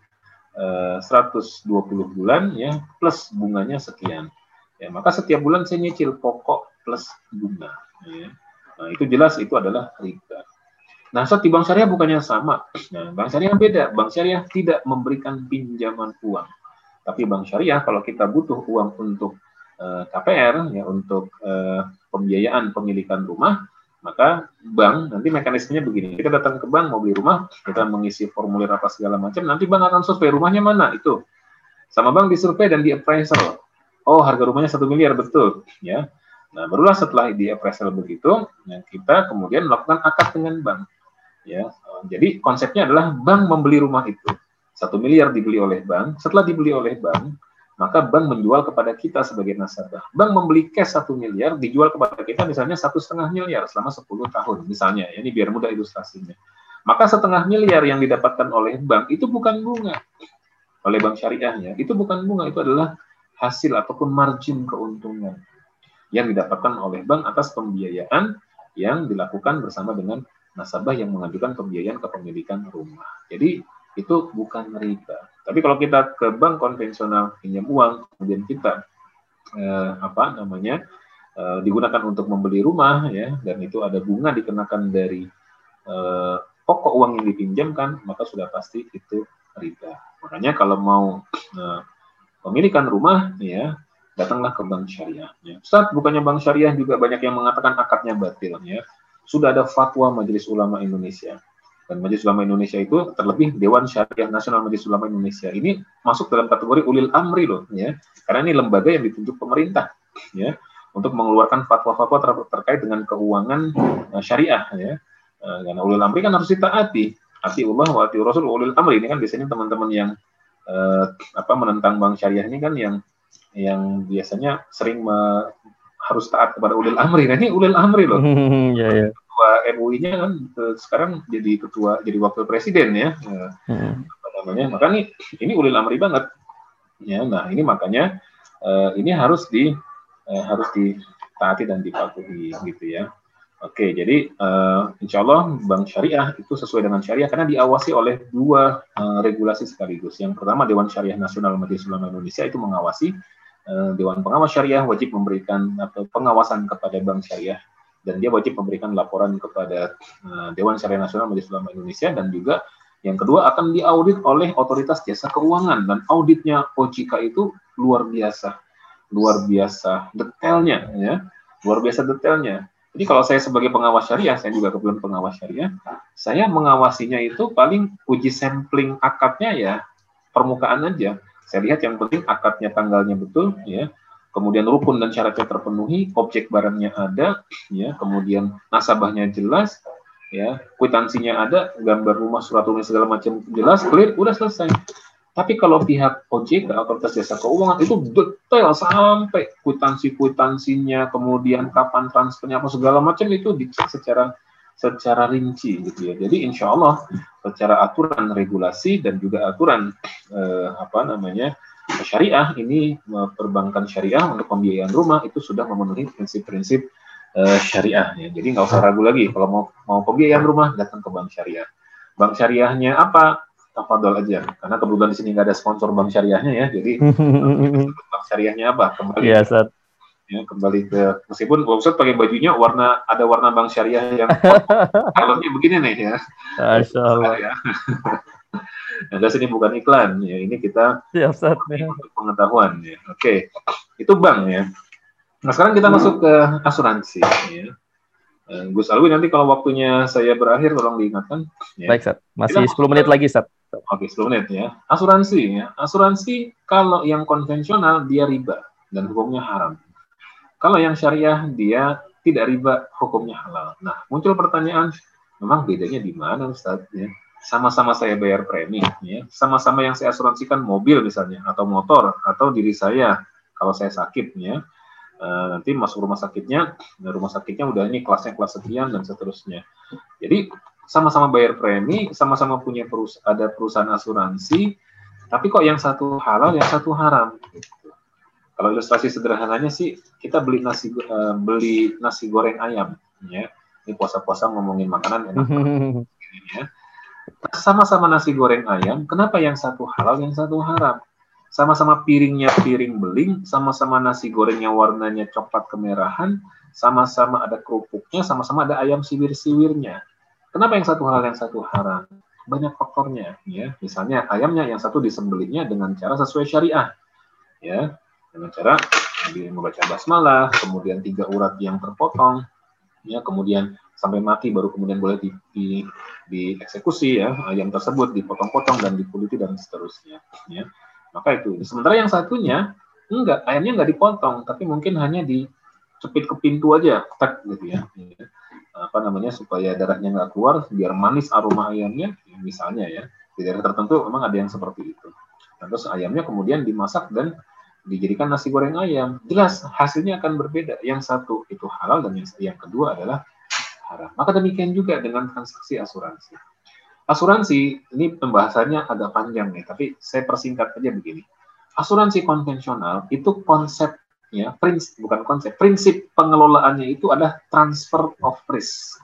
eh, 120 bulan ya plus bunganya sekian. Ya, maka setiap bulan saya nyicil pokok plus bunga ya. Nah, itu jelas itu adalah riba. Nah, saat di bank syariah bukannya sama. Nah, bank syariah beda. Bank syariah tidak memberikan pinjaman uang tapi bank syariah kalau kita butuh uang untuk eh, KPR ya untuk uh, pembiayaan pemilikan rumah, maka bank nanti mekanismenya begini. Kita datang ke bank mau beli rumah, kita mengisi formulir apa segala macam, nanti bank akan survei rumahnya mana itu. Sama bank disurvei dan di appraisal. Oh, harga rumahnya satu miliar betul, ya. Nah, barulah setelah di appraisal begitu, ya, kita kemudian melakukan akad dengan bank. Ya, jadi konsepnya adalah bank membeli rumah itu satu miliar dibeli oleh bank, setelah dibeli oleh bank, maka bank menjual kepada kita sebagai nasabah. Bank membeli cash satu miliar, dijual kepada kita misalnya satu setengah miliar selama 10 tahun, misalnya. Ini biar mudah ilustrasinya. Maka setengah miliar yang didapatkan oleh bank itu bukan bunga oleh bank syariahnya. Itu bukan bunga, itu adalah hasil ataupun margin keuntungan yang didapatkan oleh bank atas pembiayaan yang dilakukan bersama dengan nasabah yang mengajukan pembiayaan kepemilikan rumah. Jadi itu bukan riba. Tapi kalau kita ke bank konvensional pinjam uang, kemudian kita eh, apa namanya eh, digunakan untuk membeli rumah ya, dan itu ada bunga dikenakan dari eh, pokok uang yang dipinjamkan, maka sudah pasti itu riba. Makanya kalau mau eh, pemilikan rumah ya datanglah ke bank syariah. Ya. Ustaz, bukannya bank syariah juga banyak yang mengatakan akadnya batil ya. Sudah ada fatwa Majelis Ulama Indonesia. Dan Majelis Ulama Indonesia itu terlebih Dewan Syariah Nasional Majelis Ulama Indonesia ini masuk dalam kategori ulil amri loh ya. Karena ini lembaga yang ditunjuk pemerintah ya untuk mengeluarkan fatwa-fatwa ter terkait dengan keuangan uh, syariah ya. Uh, karena ulil amri kan harus ditaati. Ati Allah wa ati Rasul ulil amri. Ini kan biasanya teman-teman yang uh, apa menentang bank syariah ini kan yang yang biasanya sering me, harus taat kepada ulil amri nah ini ulil amri loh ya, ya ketua MUI-nya kan eh, sekarang jadi ketua jadi wakil presiden ya. Hmm. Apa namanya? Maka ini ini ulil amri banget. Ya, nah ini makanya uh, ini harus di uh, harus ditaati dan dipatuhi gitu ya. Oke, jadi uh, insya Allah Bank Syariah itu sesuai dengan Syariah karena diawasi oleh dua uh, regulasi sekaligus. Yang pertama Dewan Syariah Nasional Majelis Ulama Indonesia itu mengawasi Dewan Pengawas Syariah wajib memberikan atau pengawasan kepada Bank Syariah. Dan dia wajib memberikan laporan kepada uh, Dewan Syariah Nasional Majelis Ulama Indonesia. Dan juga yang kedua akan diaudit oleh otoritas jasa keuangan. Dan auditnya OJK itu luar biasa. Luar biasa detailnya ya. Luar biasa detailnya. Jadi kalau saya sebagai pengawas syariah, saya juga kebetulan pengawas syariah, saya mengawasinya itu paling uji sampling akadnya ya permukaan aja. Saya lihat yang penting akadnya tanggalnya betul, ya. Kemudian rukun dan syaratnya terpenuhi, objek barangnya ada, ya, kemudian nasabahnya jelas, ya, kwitansinya ada, gambar rumah, surat tulis segala macam jelas, clear, udah selesai. Tapi kalau pihak OJK, Otoritas Jasa Keuangan, itu detail sampai kwitansi-kwitansinya, kemudian kapan transfernya, apa segala macam itu dicek secara secara rinci gitu ya. Jadi insya Allah secara aturan regulasi dan juga aturan eh, apa namanya syariah ini perbankan syariah untuk pembiayaan rumah itu sudah memenuhi prinsip-prinsip eh, syariah ya. Jadi nggak usah ragu lagi kalau mau mau pembiayaan rumah datang ke bank syariah. Bank syariahnya apa? tafadol aja karena kebetulan di sini nggak ada sponsor bank syariahnya ya jadi bank syariahnya apa kembali ya. Ya kembali ke meskipun Ustaz pakai bajunya warna ada warna bank syariah yang kalonnya begini nih ya Masya Allah ya Nah, sini bukan iklan ya ini kita ya, Ustaz, ya. untuk pengetahuan ya oke itu bank ya nah sekarang kita masuk ke asuransi ya Gus Alwi nanti kalau waktunya saya berakhir tolong diingatkan. Ya. Baik, Sat. Masih Kita 10 menit lagi, Sat. Oke, 10 menit ya. Asuransi ya. Asuransi kalau yang konvensional dia riba dan hukumnya haram. Kalau yang syariah dia tidak riba, hukumnya halal. Nah, muncul pertanyaan, memang bedanya di mana Ustaz ya? Sama-sama saya bayar premi ya. Sama-sama yang saya asuransikan mobil misalnya atau motor atau diri saya kalau saya sakit ya Eh, nanti masuk rumah sakitnya, rumah sakitnya udah ini kelasnya kelas sekian dan seterusnya. Jadi sama-sama bayar premi, sama-sama punya perus ada perusahaan asuransi, tapi kok yang satu halal, yang satu haram. Kalau ilustrasi sederhananya sih, kita beli nasi uh, beli nasi goreng ayam, ya. Ini puasa-puasa ngomongin makanan enak ya. Sama-sama nasi goreng ayam, kenapa yang satu halal, yang satu haram? sama-sama piringnya piring beling, sama-sama nasi gorengnya warnanya coklat kemerahan, sama-sama ada kerupuknya, sama-sama ada ayam siwir-siwirnya. Kenapa yang satu hal yang satu haram? Banyak faktornya, ya. Misalnya ayamnya yang satu disembelihnya dengan cara sesuai syariah, ya, dengan cara membaca basmalah, kemudian tiga urat yang terpotong, ya, kemudian sampai mati baru kemudian boleh di, di, dieksekusi ya ayam tersebut dipotong-potong dan dikuliti dan seterusnya, ya maka itu. Sementara yang satunya enggak, ayamnya enggak dipotong, tapi mungkin hanya dicepit ke pintu aja, tak gitu ya. Apa namanya supaya darahnya nggak keluar, biar manis aroma ayamnya, misalnya ya. Di daerah tertentu memang ada yang seperti itu. Nah, terus ayamnya kemudian dimasak dan dijadikan nasi goreng ayam. Jelas hasilnya akan berbeda. Yang satu itu halal dan yang, yang kedua adalah haram. Maka demikian juga dengan transaksi asuransi. Asuransi ini pembahasannya agak panjang nih, tapi saya persingkat aja begini. Asuransi konvensional itu konsepnya, prinsip, bukan konsep, prinsip pengelolaannya itu adalah transfer of risk.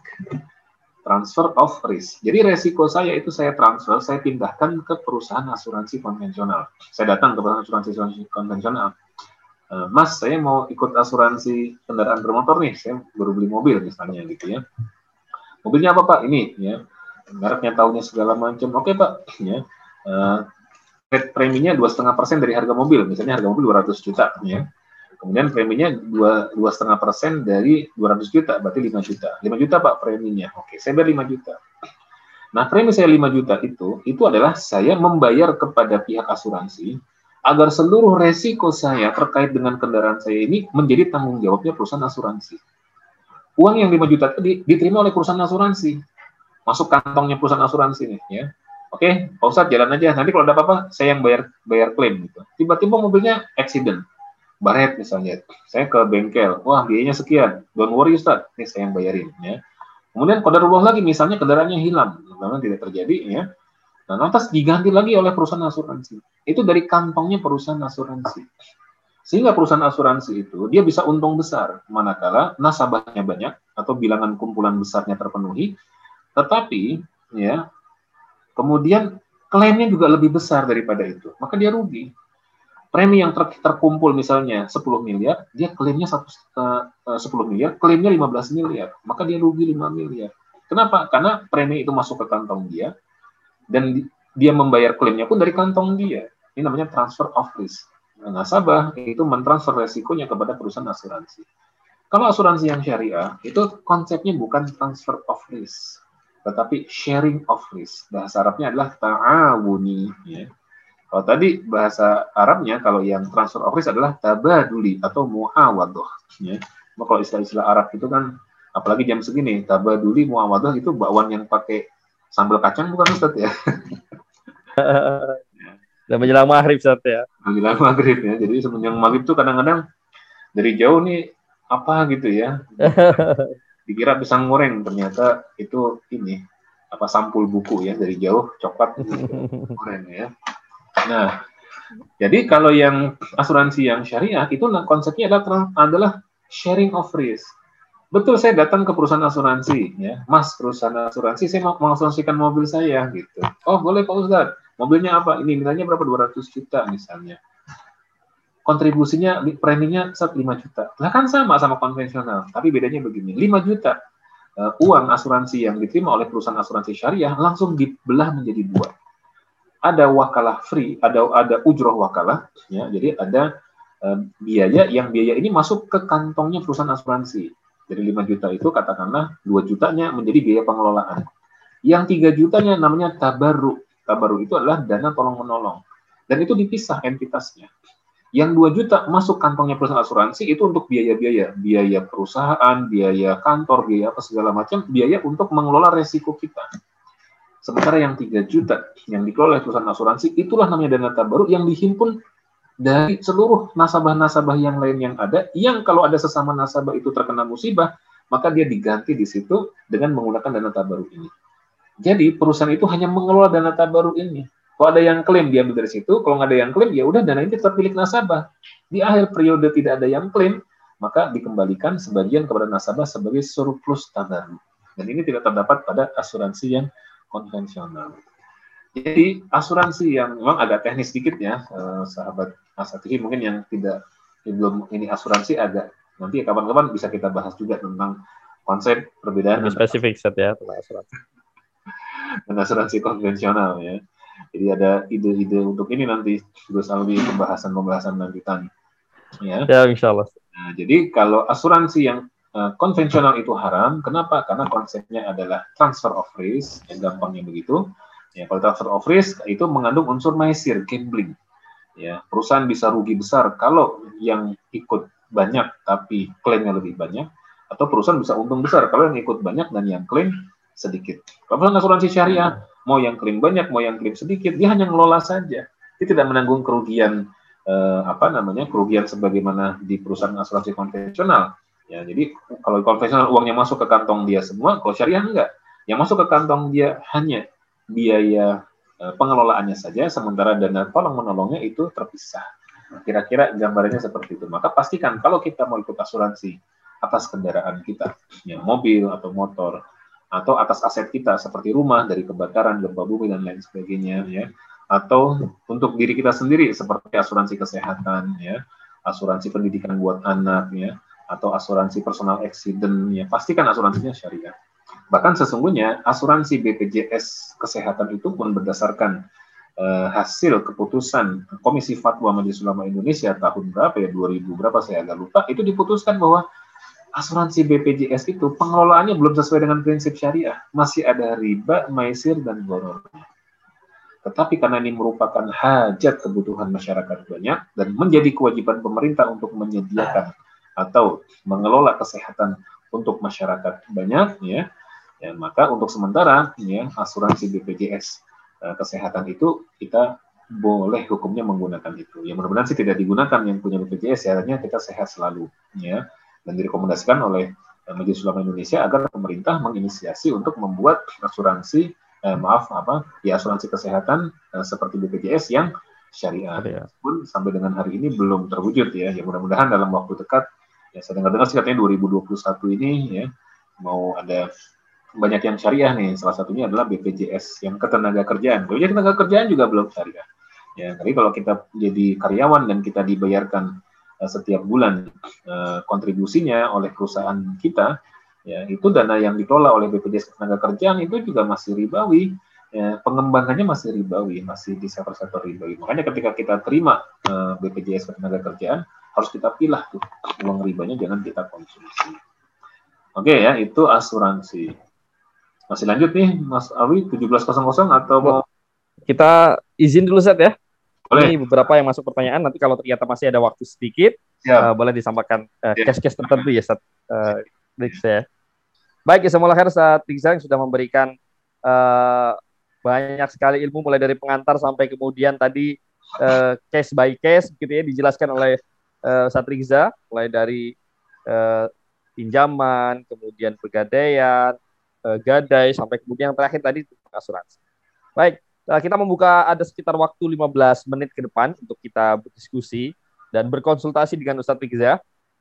Transfer of risk. Jadi resiko saya itu saya transfer, saya pindahkan ke perusahaan asuransi konvensional. Saya datang ke perusahaan asuransi, konvensional. Eh, Mas, saya mau ikut asuransi kendaraan bermotor nih, saya baru beli mobil misalnya gitu ya. Mobilnya apa Pak? Ini ya mereknya tahunnya segala macam. Oke pak, ya. Uh, preminya dua setengah persen dari harga mobil, misalnya harga mobil 200 juta, ya. Kemudian preminya dua dua setengah persen dari 200 juta, berarti 5 juta. 5 juta pak preminya. Oke, saya bayar 5 juta. Nah, premi saya 5 juta itu, itu adalah saya membayar kepada pihak asuransi agar seluruh resiko saya terkait dengan kendaraan saya ini menjadi tanggung jawabnya perusahaan asuransi. Uang yang 5 juta tadi diterima oleh perusahaan asuransi masuk kantongnya perusahaan asuransi nih ya. Oke, Pak Ustadz jalan aja. Nanti kalau ada apa-apa, saya yang bayar bayar klaim gitu. Tiba-tiba mobilnya accident, baret misalnya. Saya ke bengkel, wah biayanya sekian. Don't worry Ustadz, ini saya yang bayarin ya. Kemudian kodarullah lagi, misalnya kendaraannya hilang, memang tidak terjadi ya. Nah, lantas diganti lagi oleh perusahaan asuransi. Itu dari kantongnya perusahaan asuransi. Sehingga perusahaan asuransi itu dia bisa untung besar manakala nasabahnya banyak atau bilangan kumpulan besarnya terpenuhi tetapi ya kemudian klaimnya juga lebih besar daripada itu, maka dia rugi. Premi yang ter terkumpul misalnya 10 miliar, dia klaimnya 1, uh, 10 miliar, klaimnya 15 miliar, maka dia rugi 5 miliar. Kenapa? Karena premi itu masuk ke kantong dia dan di, dia membayar klaimnya pun dari kantong dia. Ini namanya transfer of risk. Nah, nasabah itu mentransfer resikonya kepada perusahaan asuransi. Kalau asuransi yang syariah, itu konsepnya bukan transfer of risk, tetapi sharing of risk. Bahasa Arabnya adalah ta'awuni. Ya. Kalau tadi bahasa Arabnya, kalau yang transfer of risk adalah tabaduli atau muawadoh. Ya. kalau istilah-istilah Arab itu kan, apalagi jam segini, tabaduli, muawadoh itu bakwan yang pakai sambal kacang bukan Ustaz ya? Dan menjelang maghrib saat ya. Menjelang maghrib ya. Jadi semenjak maghrib tuh kadang-kadang dari jauh nih apa gitu ya. Dikira pisang goreng, ternyata itu ini apa sampul buku ya dari jauh coklat goreng ya. Nah, jadi kalau yang asuransi yang syariah itu konsepnya adalah adalah sharing of risk. Betul saya datang ke perusahaan asuransi ya, Mas perusahaan asuransi saya mau mengasuransikan mobil saya gitu. Oh boleh Pak Ustadz, mobilnya apa? Ini nilainya berapa? 200 juta misalnya. Kontribusinya preminya saat 5 juta. Lah kan sama sama konvensional, tapi bedanya begini, 5 juta uh, uang asuransi yang diterima oleh perusahaan asuransi syariah langsung dibelah menjadi dua. Ada wakalah free, ada ada ujroh wakalah, ya. Jadi ada uh, biaya yang biaya ini masuk ke kantongnya perusahaan asuransi dari 5 juta itu katakanlah 2 jutanya menjadi biaya pengelolaan. Yang 3 jutanya namanya tabaru. Tabaru itu adalah dana tolong menolong. Dan itu dipisah entitasnya. Yang 2 juta masuk kantongnya perusahaan asuransi itu untuk biaya-biaya, biaya perusahaan, biaya kantor, biaya apa segala macam, biaya untuk mengelola resiko kita. Sementara yang 3 juta yang dikelola oleh perusahaan asuransi itulah namanya dana tabaru yang dihimpun dari seluruh nasabah-nasabah yang lain yang ada, yang kalau ada sesama nasabah itu terkena musibah, maka dia diganti di situ dengan menggunakan dana tabaru ini. Jadi perusahaan itu hanya mengelola dana tabaru ini. Kalau ada yang klaim diambil dari situ, kalau nggak ada yang klaim ya udah dana ini tetap milik nasabah. Di akhir periode tidak ada yang klaim, maka dikembalikan sebagian kepada nasabah sebagai surplus tabaru. Dan ini tidak terdapat pada asuransi yang konvensional. Jadi asuransi yang memang agak teknis sedikit ya, eh, sahabat Asatihi mungkin yang tidak belum ini asuransi agak nanti kapan-kapan bisa kita bahas juga tentang konsep perbedaan Lebih spesifik set ya tentang asuransi. Dan asuransi konvensional ya. Jadi ada ide-ide untuk ini nanti Gus Alwi pembahasan-pembahasan lanjutan. Ya. Ya, insya Allah. Nah, jadi kalau asuransi yang uh, konvensional itu haram, kenapa? Karena konsepnya adalah transfer of risk, yang gampangnya begitu. Ya, kalau transfer of risk itu mengandung unsur maisir, gambling ya perusahaan bisa rugi besar kalau yang ikut banyak tapi klaimnya lebih banyak atau perusahaan bisa untung besar kalau yang ikut banyak dan yang klaim sedikit. Kalau asuransi syariah mau yang klaim banyak mau yang klaim sedikit dia hanya ngelola saja. Dia tidak menanggung kerugian eh, apa namanya kerugian sebagaimana di perusahaan asuransi konvensional. Ya, jadi kalau konvensional uangnya masuk ke kantong dia semua, kalau syariah enggak. Yang masuk ke kantong dia hanya biaya Eh, pengelolaannya saja, sementara dana tolong menolongnya itu terpisah. Kira-kira gambarannya seperti itu. Maka pastikan kalau kita mau ikut asuransi atas kendaraan kita, ya mobil atau motor, atau atas aset kita seperti rumah dari kebakaran, gempa bumi dan lain sebagainya, ya, atau untuk diri kita sendiri seperti asuransi kesehatan, ya, asuransi pendidikan buat anak, ya, atau asuransi personal accident, ya, pastikan asuransinya syariah. Bahkan sesungguhnya asuransi BPJS kesehatan itu pun berdasarkan uh, hasil keputusan Komisi Fatwa Majelis Ulama Indonesia tahun berapa ya? 2000 berapa? Saya agak lupa. Itu diputuskan bahwa asuransi BPJS itu pengelolaannya belum sesuai dengan prinsip syariah. Masih ada riba, maisir dan goror. Tetapi karena ini merupakan hajat kebutuhan masyarakat banyak dan menjadi kewajiban pemerintah untuk menyediakan atau mengelola kesehatan untuk masyarakat banyak ya Ya, maka untuk sementara ya asuransi BPJS uh, kesehatan itu kita boleh hukumnya menggunakan itu. Ya mudah-mudahan sih tidak digunakan yang punya BPJS ya, artinya kita sehat selalu ya dan direkomendasikan oleh uh, Majelis Ulama Indonesia agar pemerintah menginisiasi untuk membuat asuransi eh, maaf apa ya asuransi kesehatan eh, seperti BPJS yang syariah. Ya. Pun sampai dengan hari ini belum terwujud ya. Ya mudah-mudahan dalam waktu dekat ya saya dengar-dengar sih katanya 2021 ini ya mau ada banyak yang syariah nih. Salah satunya adalah BPJS yang ketenaga kerjaan. BPJS ketenaga kerjaan juga belum syariah. Ya, tapi kalau kita jadi karyawan dan kita dibayarkan uh, setiap bulan uh, kontribusinya oleh perusahaan kita, ya itu dana yang dikelola oleh BPJS ketenaga kerjaan itu juga masih ribawi. Ya, pengembangannya masih ribawi, masih di sektor-sektor ribawi. Makanya ketika kita terima uh, BPJS ketenaga kerjaan, harus kita pilah tuh uang ribanya jangan kita konsumsi. Oke ya, itu asuransi. Masih lanjut nih, Mas Awi, 1700 atau mau... Kita izin dulu, Set ya. Boleh. Ini beberapa yang masuk pertanyaan, nanti kalau ternyata masih ada waktu sedikit, ya. uh, boleh disampaikan uh, ya. case-case tertentu ya, Set. Uh, ya. Baik, ya semoga khair saat yang sudah memberikan uh, banyak sekali ilmu mulai dari pengantar sampai kemudian tadi uh, case by case gitu ya dijelaskan oleh uh, Satriza mulai dari uh, pinjaman, kemudian pegadaian, uh, gadai sampai kemudian yang terakhir tadi asuransi. Baik, uh, kita membuka ada sekitar waktu 15 menit ke depan untuk kita berdiskusi dan berkonsultasi dengan Ustadz Riza.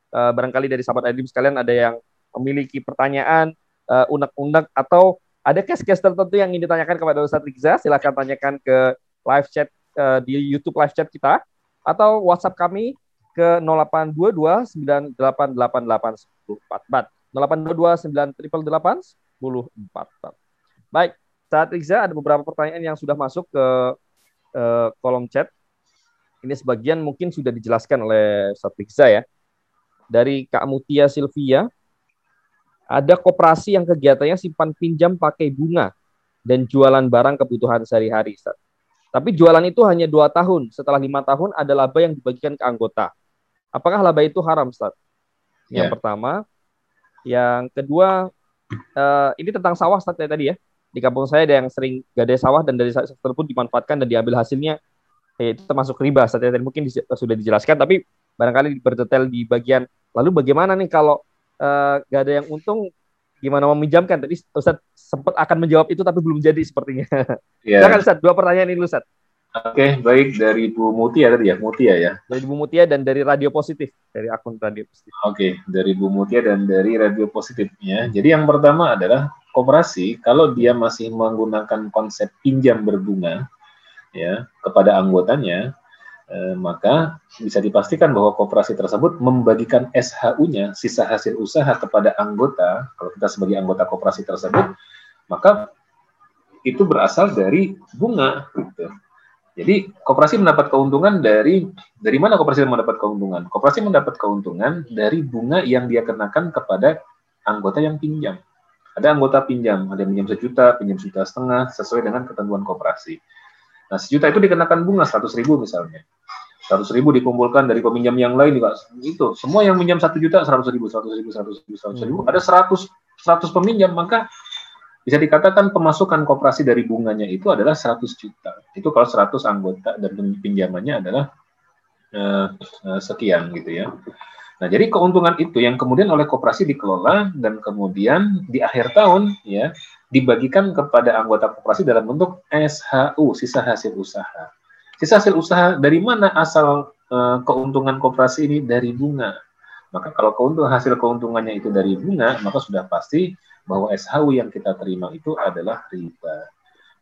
Uh, barangkali dari sahabat Adim sekalian ada yang memiliki pertanyaan, uh, unek-unek atau ada case-case tertentu yang ingin ditanyakan kepada Ustadz Riza, silahkan tanyakan ke live chat di YouTube live chat kita atau WhatsApp kami ke 0822 9888144. 0822 988 1044. Baik, saat Riza ada beberapa pertanyaan yang sudah masuk ke uh, kolom chat. Ini sebagian mungkin sudah dijelaskan oleh Ustaz Riza ya. Dari Kak Mutia Silvia, ada koperasi yang kegiatannya simpan pinjam pakai bunga dan jualan barang kebutuhan sehari-hari. Tapi jualan itu hanya dua tahun. Setelah lima tahun ada laba yang dibagikan ke anggota. Apakah laba itu haram, Ustaz? Yang yeah. pertama. Yang kedua, uh, ini tentang sawah, Ustaz, ya, tadi ya. Di kampung saya ada yang sering gadai sawah dan dari sektor pun dimanfaatkan dan diambil hasilnya. Ya, itu termasuk riba, Ustaz. Ya. Tadi mungkin di, sudah dijelaskan, tapi barangkali berdetail di bagian. Lalu bagaimana nih kalau uh, gak ada yang untung gimana meminjamkan tadi Ustadz sempat akan menjawab itu tapi belum jadi sepertinya. Yeah. Silakan Ustadz, dua pertanyaan ini Ustadz. Oke, okay, baik dari Bu Mutia tadi ya, Mutia ya. Dari Bu Mutia dan dari Radio Positif, dari akun Radio Positif. Oke, okay, dari Bu Mutia dan dari Radio Positif ya. Jadi yang pertama adalah koperasi kalau dia masih menggunakan konsep pinjam berbunga ya kepada anggotanya, eh, maka bisa dipastikan bahwa kooperasi tersebut membagikan SHU-nya, sisa hasil usaha kepada anggota, kalau kita sebagai anggota kooperasi tersebut, maka itu berasal dari bunga. Gitu. Jadi kooperasi mendapat keuntungan dari dari mana kooperasi mendapat keuntungan? Kooperasi mendapat keuntungan dari bunga yang dia kenakan kepada anggota yang pinjam. Ada anggota pinjam, ada yang pinjam sejuta, pinjam sejuta setengah, sesuai dengan ketentuan kooperasi. Nah, sejuta itu dikenakan bunga 100 ribu misalnya. 100 ribu dikumpulkan dari peminjam yang lain juga itu semua yang minjam satu juta 100 ribu 100 ribu 100 ribu 100 ribu hmm. ada 100 100 peminjam maka bisa dikatakan pemasukan koperasi dari bunganya itu adalah 100 juta. Itu kalau 100 anggota dan pinjamannya adalah uh, uh, sekian gitu ya. Nah jadi keuntungan itu yang kemudian oleh koperasi dikelola dan kemudian di akhir tahun ya dibagikan kepada anggota koperasi dalam bentuk SHU sisa hasil usaha. Sisa hasil usaha dari mana asal uh, keuntungan koperasi ini? Dari bunga? Maka kalau keuntungan hasil keuntungannya itu dari bunga, maka sudah pasti bahwa SHU yang kita terima itu adalah riba.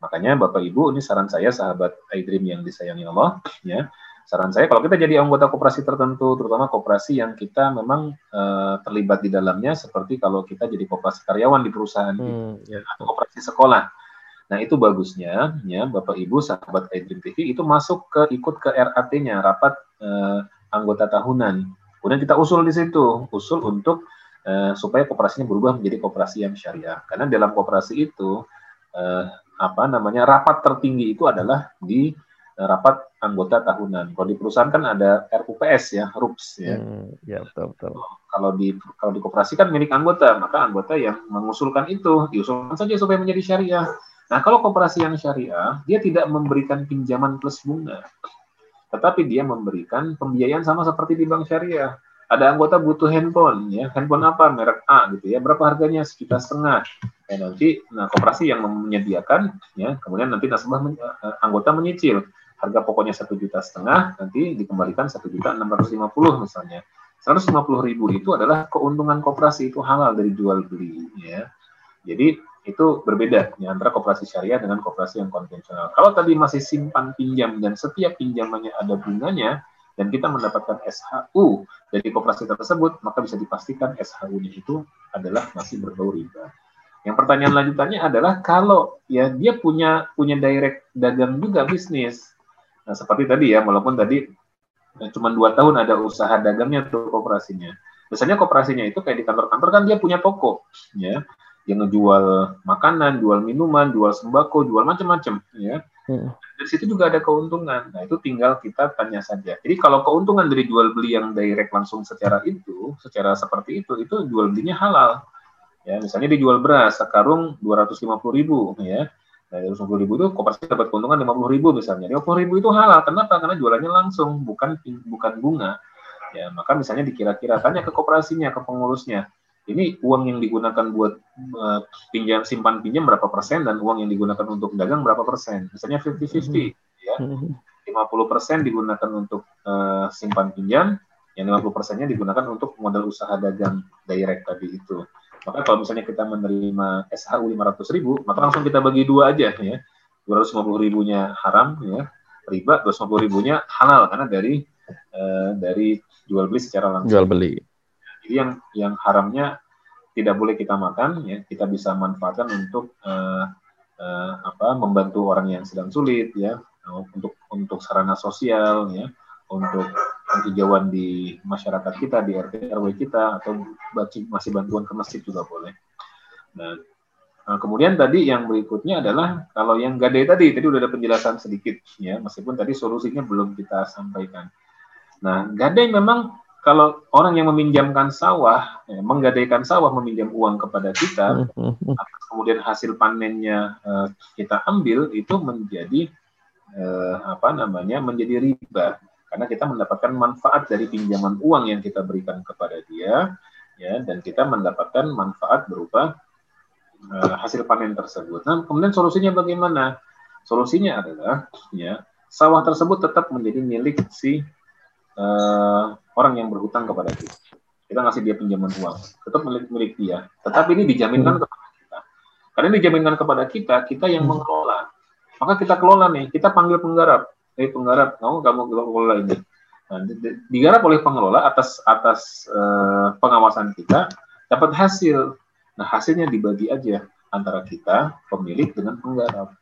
Makanya Bapak Ibu, ini saran saya sahabat iDream yang disayangi Allah, ya. Saran saya kalau kita jadi anggota koperasi tertentu, terutama koperasi yang kita memang uh, terlibat di dalamnya, seperti kalau kita jadi koperasi karyawan di perusahaan hmm, ya. atau koperasi sekolah Nah, itu bagusnya ya Bapak Ibu sahabat iDream TV itu masuk ke ikut ke RAT-nya, rapat eh, anggota tahunan. Kemudian kita usul di situ, usul untuk eh, supaya kooperasinya berubah menjadi kooperasi yang syariah. Karena dalam kooperasi itu eh, apa namanya rapat tertinggi itu adalah di eh, rapat anggota tahunan. Kalau di perusahaan kan ada RUPS ya, RUPS ya. Hmm, ya betul betul. Kalau di kalau di kooperasi kan milik anggota, maka anggota yang mengusulkan itu diusulkan saja supaya menjadi syariah. Nah, kalau koperasi yang syariah, dia tidak memberikan pinjaman plus bunga, tetapi dia memberikan pembiayaan sama seperti di bank syariah. Ada anggota butuh handphone, ya handphone apa merek A gitu ya, berapa harganya sekitar setengah. Ya, nanti, nah koperasi yang menyediakan, ya kemudian nanti nasabah eh, anggota menyicil harga pokoknya satu juta setengah, nanti dikembalikan satu juta enam ratus lima puluh misalnya. Seratus lima puluh ribu itu adalah keuntungan koperasi itu halal dari jual beli, ya. Jadi itu berbeda ya, antara koperasi syariah dengan koperasi yang konvensional. Kalau tadi masih simpan pinjam dan setiap pinjamannya ada bunganya dan kita mendapatkan SHU dari koperasi tersebut, maka bisa dipastikan SHU-nya itu adalah masih berbau riba. Yang pertanyaan lanjutannya adalah kalau ya dia punya punya direct dagang juga bisnis. Nah, seperti tadi ya, walaupun tadi ya, cuma dua tahun ada usaha dagangnya tuh koperasinya. Biasanya koperasinya itu kayak di kantor-kantor kan dia punya toko, ya yang ngejual makanan, jual minuman, jual sembako, jual macam-macam, ya. Hmm. Dari situ juga ada keuntungan. Nah, itu tinggal kita tanya saja. Jadi kalau keuntungan dari jual beli yang direct langsung secara itu, secara seperti itu, itu jual belinya halal. Ya, misalnya dijual beras sekarung 250 ribu, ya. Nah, 250 ribu itu koperasi dapat keuntungan 50 ribu misalnya. 50 ribu itu halal. Kenapa? Karena jualannya langsung, bukan bukan bunga. Ya, maka misalnya dikira-kira tanya ke koperasinya, ke pengurusnya. Ini uang yang digunakan buat uh, pinjam simpan pinjam berapa persen dan uang yang digunakan untuk dagang berapa persen? Misalnya 50-50 ya. 50 persen digunakan untuk uh, simpan pinjam, yang 50 persennya digunakan untuk modal usaha dagang direct tadi itu. Maka kalau misalnya kita menerima SHU 500 ribu, maka langsung kita bagi dua aja ya. 250 ribunya haram ya, riba 250 ribunya halal karena dari uh, dari jual beli secara langsung. Jual beli. Jadi yang yang haramnya tidak boleh kita makan, ya kita bisa manfaatkan untuk uh, uh, apa membantu orang yang sedang sulit, ya untuk untuk sarana sosial, ya untuk penghijauan di masyarakat kita, di RT RW kita, atau masih bantuan ke masjid juga boleh. Nah, Nah, kemudian tadi yang berikutnya adalah kalau yang gade tadi, tadi udah ada penjelasan sedikit ya, meskipun tadi solusinya belum kita sampaikan. Nah, gadai memang kalau orang yang meminjamkan sawah, ya, menggadaikan sawah meminjam uang kepada kita, kemudian hasil panennya uh, kita ambil itu menjadi uh, apa namanya menjadi riba karena kita mendapatkan manfaat dari pinjaman uang yang kita berikan kepada dia, ya dan kita mendapatkan manfaat berupa uh, hasil panen tersebut. Nah, kemudian solusinya bagaimana? Solusinya adalah ya sawah tersebut tetap menjadi milik si uh, orang yang berhutang kepada kita. Kita ngasih dia pinjaman uang, tetap milik milik dia. Tetapi ini dijaminkan kepada kita. Karena ini dijaminkan kepada kita, kita yang mengelola. Maka kita kelola nih, kita panggil penggarap. Eh penggarap, kamu kamu kelola ini. Nah, digarap oleh pengelola atas atas uh, pengawasan kita dapat hasil. Nah hasilnya dibagi aja antara kita pemilik dengan penggarap.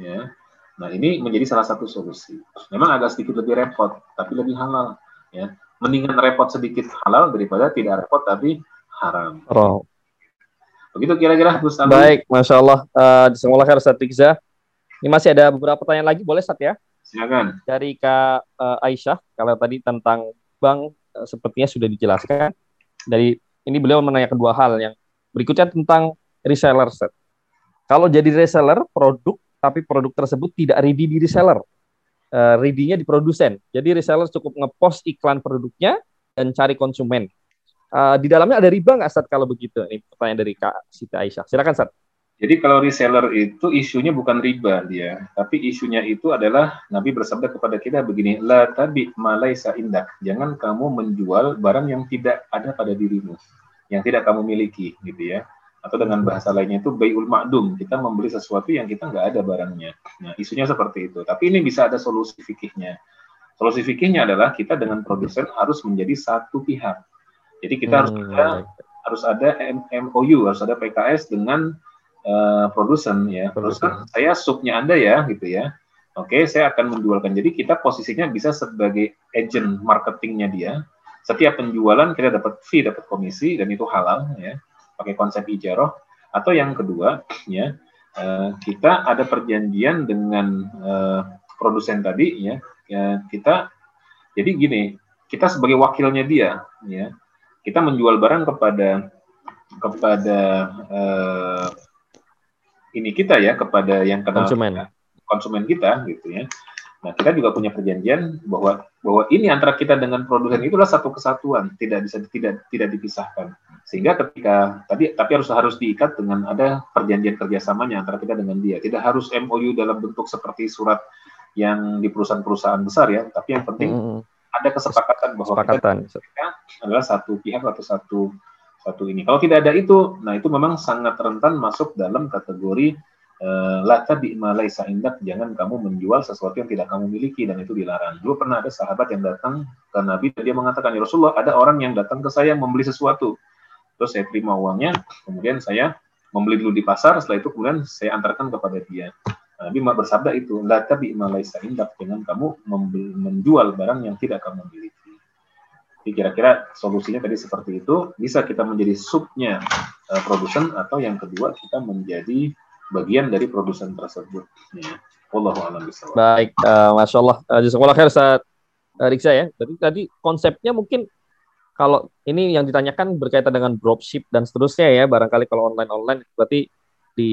Ya, Nah, ini menjadi salah satu solusi. Memang agak sedikit lebih repot, tapi lebih halal. Ya, mendingan repot sedikit halal daripada tidak repot tapi haram. Oh. Begitu kira-kira Gus Baik, masya Allah. Uh, khair Ustaz Rizza. Ini masih ada beberapa pertanyaan lagi, boleh Ustaz ya? Silakan. Dari Kak uh, Aisyah, kalau tadi tentang bank uh, sepertinya sudah dijelaskan. Dari ini beliau menanyakan dua hal yang berikutnya tentang reseller set. Kalau jadi reseller produk tapi produk tersebut tidak ready di reseller. Uh, ready-nya di produsen. Jadi reseller cukup ngepost iklan produknya dan cari konsumen. Uh, di dalamnya ada riba nggak Sat kalau begitu? Ini pertanyaan dari Kak Siti Aisyah. Silakan Sat. Jadi kalau reseller itu isunya bukan riba dia, tapi isunya itu adalah Nabi bersabda kepada kita begini, la tabi malaisa indak. Jangan kamu menjual barang yang tidak ada pada dirimu, yang tidak kamu miliki, gitu ya atau dengan bahasa lainnya itu bayul makdum kita membeli sesuatu yang kita nggak ada barangnya. Nah isunya seperti itu. Tapi ini bisa ada solusi fikihnya. Solusi fikihnya adalah kita dengan produsen harus menjadi satu pihak. Jadi kita hmm. harus ada harus ada MOU harus ada PKS dengan uh, produsen ya. Produsen. saya subnya anda ya gitu ya. Oke saya akan menjualkan. Jadi kita posisinya bisa sebagai agent marketingnya dia. Setiap penjualan kita dapat fee dapat komisi dan itu halal ya pakai konsep ijaroh atau yang kedua ya uh, kita ada perjanjian dengan uh, produsen tadi ya, ya kita jadi gini kita sebagai wakilnya dia ya kita menjual barang kepada kepada uh, ini kita ya kepada yang kenal konsumen. konsumen kita gitu ya. Nah, kita juga punya perjanjian bahwa bahwa ini antara kita dengan produsen itulah satu kesatuan, tidak bisa tidak tidak dipisahkan. Sehingga ketika tadi tapi harus harus diikat dengan ada perjanjian kerjasamanya antara kita dengan dia. Tidak harus MOU dalam bentuk seperti surat yang di perusahaan-perusahaan besar ya, tapi yang penting hmm. ada kesepakatan bahwa kesepakatan. Kita, kita adalah satu pihak atau satu satu ini. Kalau tidak ada itu, nah itu memang sangat rentan masuk dalam kategori Eh, lata di malaisa indak jangan kamu menjual sesuatu yang tidak kamu miliki dan itu dilarang. Dulu pernah ada sahabat yang datang ke Nabi dan dia mengatakan ya Rasulullah ada orang yang datang ke saya membeli sesuatu. Terus saya terima uangnya, kemudian saya membeli dulu di pasar, setelah itu kemudian saya antarkan kepada dia. Nabi bersabda itu, lata di malaisa indak jangan kamu menjual barang yang tidak kamu miliki. Jadi kira-kira solusinya tadi seperti itu, bisa kita menjadi subnya uh, produsen atau yang kedua kita menjadi bagian dari produsen tersebut. Ya. alam Baik, uh, masya Allah. Uh, Jazakallah khair saat uh, Riksa ya. Jadi tadi konsepnya mungkin kalau ini yang ditanyakan berkaitan dengan dropship dan seterusnya ya. Barangkali kalau online online berarti di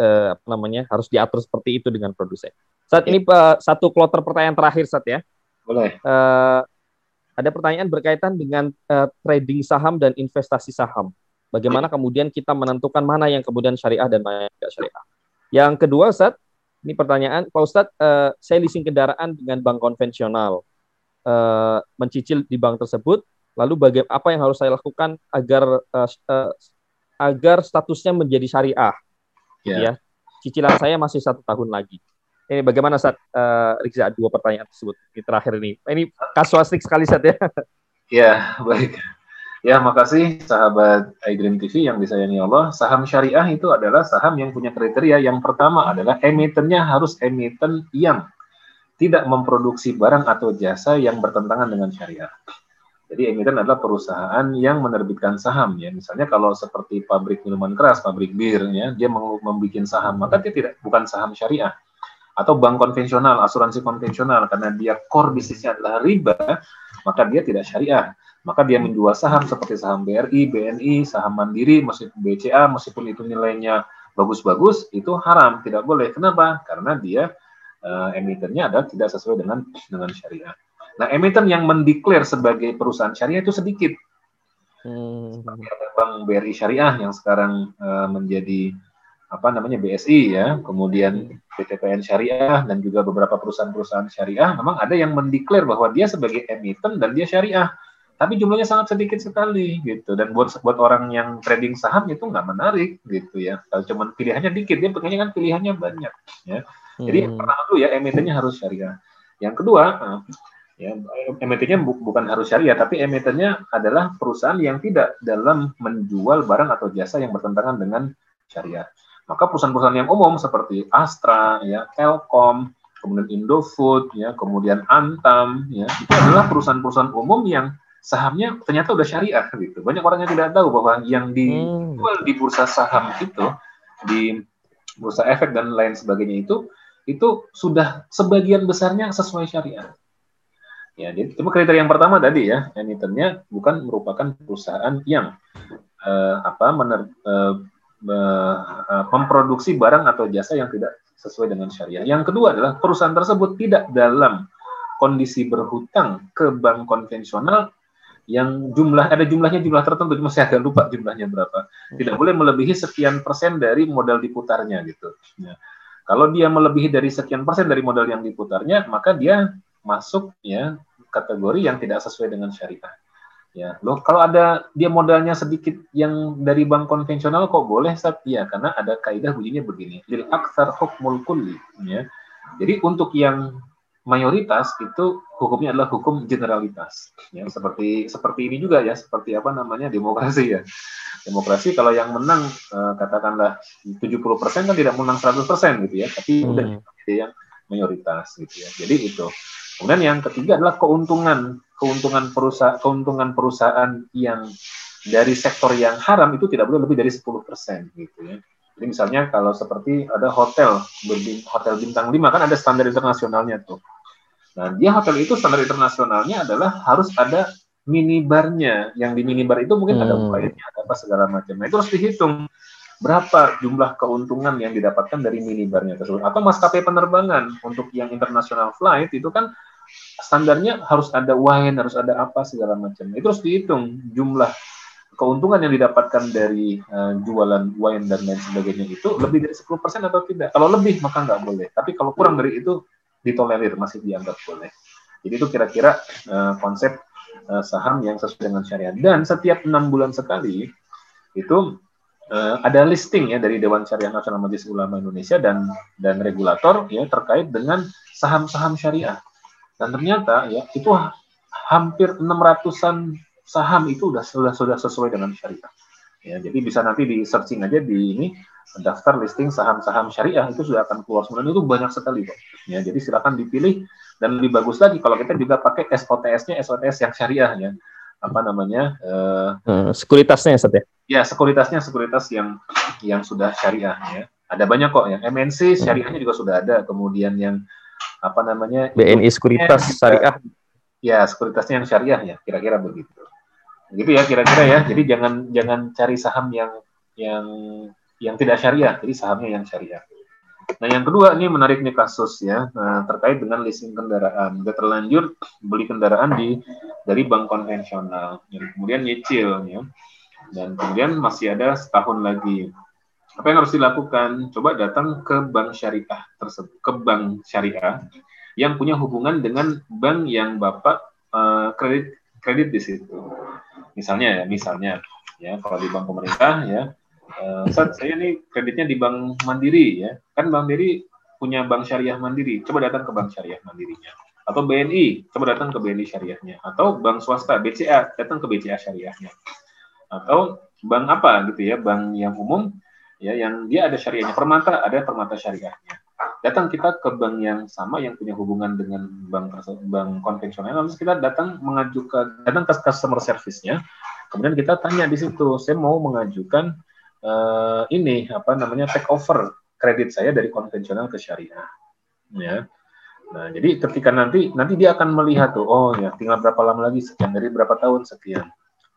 uh, apa namanya harus diatur seperti itu dengan produsen. Saat ini uh, satu kloter pertanyaan terakhir saat ya. Boleh. Uh, ada pertanyaan berkaitan dengan uh, trading saham dan investasi saham. Bagaimana kemudian kita menentukan mana yang kemudian syariah dan mana yang tidak syariah. Yang kedua, Ustaz, ini pertanyaan, Pak Ustadz, uh, saya leasing kendaraan dengan bank konvensional, uh, mencicil di bank tersebut, lalu bagaimana apa yang harus saya lakukan agar uh, uh, agar statusnya menjadi syariah? Yeah. Ya, cicilan saya masih satu tahun lagi. Ini bagaimana saat uh, Rikza dua pertanyaan tersebut ini terakhir ini. Ini kasuistik sekali saat ya. Ya baik. Ya makasih sahabat iDream TV yang disayangi Allah. Saham syariah itu adalah saham yang punya kriteria. Yang pertama adalah emitennya harus emiten yang tidak memproduksi barang atau jasa yang bertentangan dengan syariah. Jadi emiten adalah perusahaan yang menerbitkan saham ya. Misalnya kalau seperti pabrik minuman keras, pabrik bir ya, dia membuat saham, maka dia tidak bukan saham syariah atau bank konvensional, asuransi konvensional karena dia core bisnisnya adalah riba, maka dia tidak syariah. Maka dia menjual saham seperti saham BRI, BNI, saham Mandiri, meskipun BCA, meskipun itu nilainya bagus-bagus, itu haram, tidak boleh. Kenapa? Karena dia uh, emitennya adalah tidak sesuai dengan dengan syariah. Nah, emiten yang mendeklar sebagai perusahaan syariah itu sedikit. Hmm. Seperti Bank BRI Syariah yang sekarang uh, menjadi apa namanya BSI ya, kemudian PTPN Syariah dan juga beberapa perusahaan-perusahaan syariah memang ada yang mendeklar bahwa dia sebagai emiten dan dia syariah. Tapi jumlahnya sangat sedikit sekali gitu dan buat buat orang yang trading saham itu nggak menarik gitu ya. Kalau cuma pilihannya dikit dia pengennya kan pilihannya banyak ya. Jadi hmm. pertama dulu ya emitennya harus syariah. Yang kedua eh, ya emitennya bu bukan harus syariah tapi emitennya adalah perusahaan yang tidak dalam menjual barang atau jasa yang bertentangan dengan syariah. Maka perusahaan-perusahaan yang umum seperti Astra, ya, Telkom, kemudian Indofood, ya, kemudian Antam, ya, itu adalah perusahaan-perusahaan umum yang sahamnya ternyata udah syariah gitu. Banyak orang yang tidak tahu bahwa yang dijual di bursa saham itu di bursa efek dan lain sebagainya itu itu sudah sebagian besarnya sesuai syariah. Ya, cuma kriteria yang pertama tadi ya, emitennya bukan merupakan perusahaan yang uh, apa mener, uh, Eh, memproduksi barang atau jasa yang tidak sesuai dengan syariah. Yang kedua adalah perusahaan tersebut tidak dalam kondisi berhutang ke bank konvensional yang jumlah ada jumlahnya jumlah tertentu cuma saya agak lupa jumlahnya berapa tidak boleh melebihi sekian persen dari modal diputarnya gitu ya. kalau dia melebihi dari sekian persen dari modal yang diputarnya maka dia masuk ya kategori yang tidak sesuai dengan syariah Ya, loh kalau ada dia modalnya sedikit yang dari bank konvensional kok boleh Ustaz? Ya, karena ada kaidah bunyinya begini. Lil aksar hukmul kulli, ya. Jadi untuk yang mayoritas itu hukumnya adalah hukum generalitas. Ya, seperti seperti ini juga ya, seperti apa namanya demokrasi ya. Demokrasi kalau yang menang eh, katakanlah 70% kan tidak menang 100% gitu ya, tapi hmm. udah yang mayoritas gitu ya. Jadi itu. Kemudian yang ketiga adalah keuntungan keuntungan perusahaan keuntungan perusahaan yang dari sektor yang haram itu tidak boleh lebih dari 10% gitu ya. Jadi misalnya kalau seperti ada hotel hotel bintang 5 kan ada standar internasionalnya tuh. Nah, dia hotel itu standar internasionalnya adalah harus ada minibarnya. Yang di minibar itu mungkin hmm. ada wifi-nya, ada apa segala macam. Nah, itu harus dihitung berapa jumlah keuntungan yang didapatkan dari minibarnya tersebut. Atau maskapai penerbangan untuk yang international flight itu kan standarnya harus ada wine, harus ada apa segala macam. Itu harus dihitung jumlah keuntungan yang didapatkan dari uh, jualan wine dan lain sebagainya itu lebih dari 10% atau tidak. Kalau lebih maka nggak boleh. Tapi kalau kurang dari itu ditolerir, masih dianggap boleh. Jadi itu kira-kira uh, konsep uh, saham yang sesuai dengan syariat. Dan setiap enam bulan sekali itu uh, ada listing ya dari Dewan Syariah Nasional Majelis Ulama Indonesia dan dan regulator ya terkait dengan saham-saham syariah. Dan ternyata ya itu hampir 600-an saham itu sudah sudah sudah sesuai dengan syariah. Ya, jadi bisa nanti di searching aja di ini daftar listing saham-saham syariah itu sudah akan keluar sebenarnya itu banyak sekali kok. Ya, jadi silakan dipilih dan lebih bagus lagi kalau kita juga pakai SOTS-nya SOTS yang syariah ya. Apa namanya? Uh, sekuritasnya ya, ya? Ya, sekuritasnya sekuritas yang yang sudah syariah ya. Ada banyak kok yang MNC syariahnya juga sudah ada, kemudian yang apa namanya BNI Sekuritas Syariah. Ya, sekuritasnya yang syariah ya, kira-kira begitu. Gitu ya kira-kira ya. Jadi jangan jangan cari saham yang yang yang tidak syariah, jadi sahamnya yang syariah. Nah, yang kedua ini menarik nih kasus ya nah, terkait dengan leasing kendaraan. Udah terlanjur beli kendaraan di dari bank konvensional, jadi kemudian nyicil ya, dan kemudian masih ada setahun lagi. Apa yang harus dilakukan? Coba datang ke bank syariah tersebut, ke bank syariah yang punya hubungan dengan bank yang bapak uh, kredit kredit di situ. Misalnya ya, misalnya ya kalau di bank pemerintah ya uh, saya ini kreditnya di Bank Mandiri ya. Kan Bank Mandiri punya bank syariah Mandiri. Coba datang ke bank syariah Mandirinya. Atau BNI, coba datang ke BNI syariahnya. Atau bank swasta, BCA, datang ke BCA syariahnya. Atau bank apa gitu ya, bank yang umum ya yang dia ada syariahnya. Permata ada permata syariahnya. Datang kita ke bank yang sama yang punya hubungan dengan bank bank konvensional, lalu kita datang mengajukan datang ke customer service-nya. Kemudian kita tanya di situ, saya mau mengajukan uh, ini apa namanya take over kredit saya dari konvensional ke syariah ya. Nah jadi ketika nanti nanti dia akan melihat tuh oh ya tinggal berapa lama lagi sekian dari berapa tahun sekian.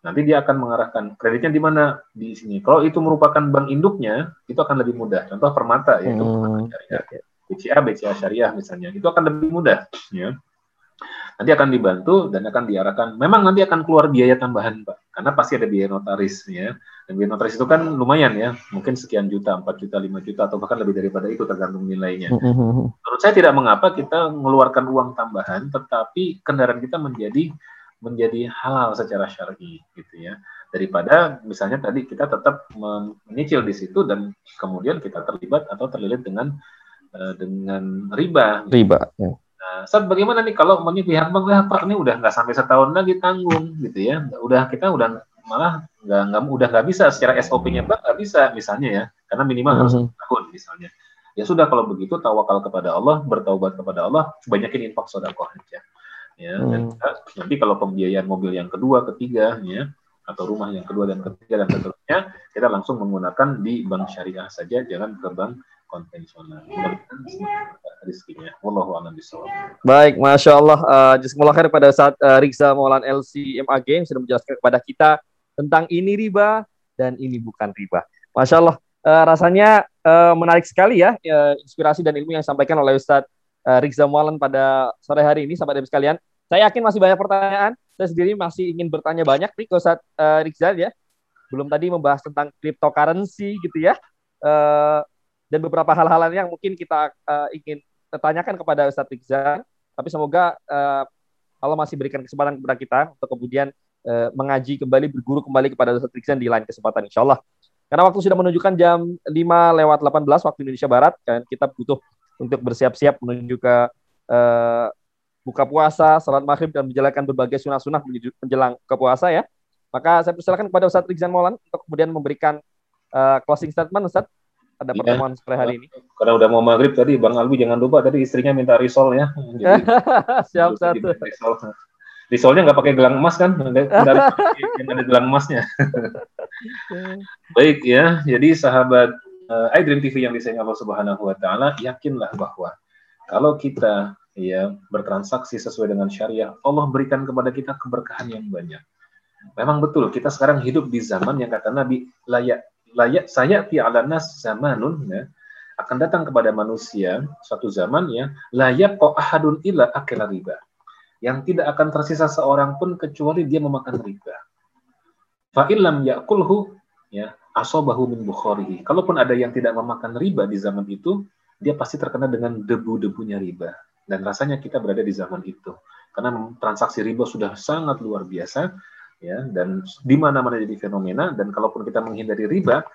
Nanti dia akan mengarahkan kreditnya di mana? Di sini. Kalau itu merupakan bank induknya itu akan lebih mudah. Contoh permata ya itu hmm. syariah BCA BCA syariah misalnya itu akan lebih mudah ya nanti akan dibantu dan akan diarahkan. Memang nanti akan keluar biaya tambahan, Pak, karena pasti ada biaya notaris ya. Dan biaya notaris itu kan lumayan ya, mungkin sekian juta, 4 juta, 5 juta atau bahkan lebih daripada itu tergantung nilainya. Menurut saya tidak mengapa kita mengeluarkan uang tambahan, tetapi kendaraan kita menjadi menjadi halal secara syar'i gitu ya daripada misalnya tadi kita tetap menyicil di situ dan kemudian kita terlibat atau terlilit dengan uh, dengan riba. Riba. Ya. Nah, saat bagaimana nih kalau mau pihak bank, ya Pak ini udah nggak sampai setahun lagi tanggung gitu ya, udah kita udah malah nggak nggak udah nggak bisa secara SOP-nya bank nggak bisa misalnya ya, karena minimal harus mm -hmm. tahun misalnya. Ya sudah kalau begitu tawakal kepada Allah, bertaubat kepada Allah, banyakin infak sodakoh aja. Ya, mm. dan nanti kalau pembiayaan mobil yang kedua, ketiga, ya, atau rumah yang kedua dan ketiga dan seterusnya, kita langsung menggunakan di bank syariah saja, jangan ke bank konvensional. Rizkinya. Wallahu Baik, masya Allah. Uh, khair pada saat uh, Riksa Maulan LC MAG sudah menjelaskan kepada kita tentang ini riba dan ini bukan riba. Masya Allah. Uh, rasanya uh, menarik sekali ya uh, inspirasi dan ilmu yang disampaikan oleh Ustadz uh, Riksa Maulan pada sore hari ini, sahabat Dewi sekalian. Saya yakin masih banyak pertanyaan. Saya sendiri masih ingin bertanya banyak nih ke Ustadz uh, Riksa ya. Belum tadi membahas tentang cryptocurrency gitu ya. Uh, dan beberapa hal-hal lain yang mungkin kita uh, ingin tanyakan kepada Ustadz Rizal, tapi semoga uh, Allah masih berikan kesempatan kepada kita untuk kemudian uh, mengaji kembali, berguru kembali kepada Ustadz Rizal di lain kesempatan insya Allah. Karena waktu sudah menunjukkan jam 5 lewat 18 waktu Indonesia Barat, dan kita butuh untuk bersiap-siap menuju ke uh, buka puasa, salat maghrib, dan menjalankan berbagai sunnah-sunnah menjelang ke puasa ya. Maka saya persilakan kepada Ustadz Rizal Maulan untuk kemudian memberikan uh, closing statement Ustadz pada ya, pertemuan sore hari ini. Karena udah mau maghrib tadi, Bang Alwi jangan lupa tadi istrinya minta risol ya. Jadi, Siap satu. Risol. Risolnya nggak pakai gelang emas kan? yang ada gelang emasnya. Baik ya, jadi sahabat uh, iDream TV yang disayang Allah Subhanahu Wa Taala, yakinlah bahwa kalau kita ya bertransaksi sesuai dengan syariah, Allah berikan kepada kita keberkahan yang banyak. Memang betul, kita sekarang hidup di zaman yang kata Nabi layak layak saya fi ala nas zamanun ya, akan datang kepada manusia suatu zaman ya layak kok ahadun ila akil riba yang tidak akan tersisa seorang pun kecuali dia memakan riba. Fa illam yakulhu ya asobahu min bukharihi. Kalaupun ada yang tidak memakan riba di zaman itu, dia pasti terkena dengan debu-debunya riba. Dan rasanya kita berada di zaman itu. Karena transaksi riba sudah sangat luar biasa ya dan di mana-mana jadi fenomena dan kalaupun kita menghindari riba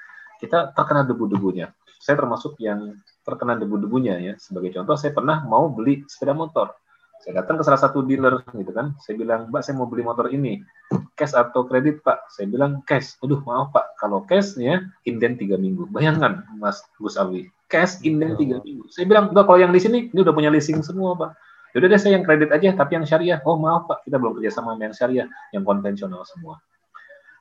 kita terkena debu-debunya. Saya termasuk yang terkena debu-debunya ya. Sebagai contoh saya pernah mau beli sepeda motor. Saya datang ke salah satu dealer gitu kan. Saya bilang, "Mbak, saya mau beli motor ini. Cash atau kredit, Pak?" Saya bilang, "Cash." Aduh, maaf, Pak. Kalau cash ya inden tiga minggu. Bayangkan, Mas Gus Alwi. Cash inden tiga minggu. Saya bilang, "Enggak, kalau yang di sini ini udah punya leasing semua, Pak." Yaudah deh saya yang kredit aja, tapi yang syariah. Oh maaf Pak, kita belum kerja sama yang syariah, yang konvensional semua.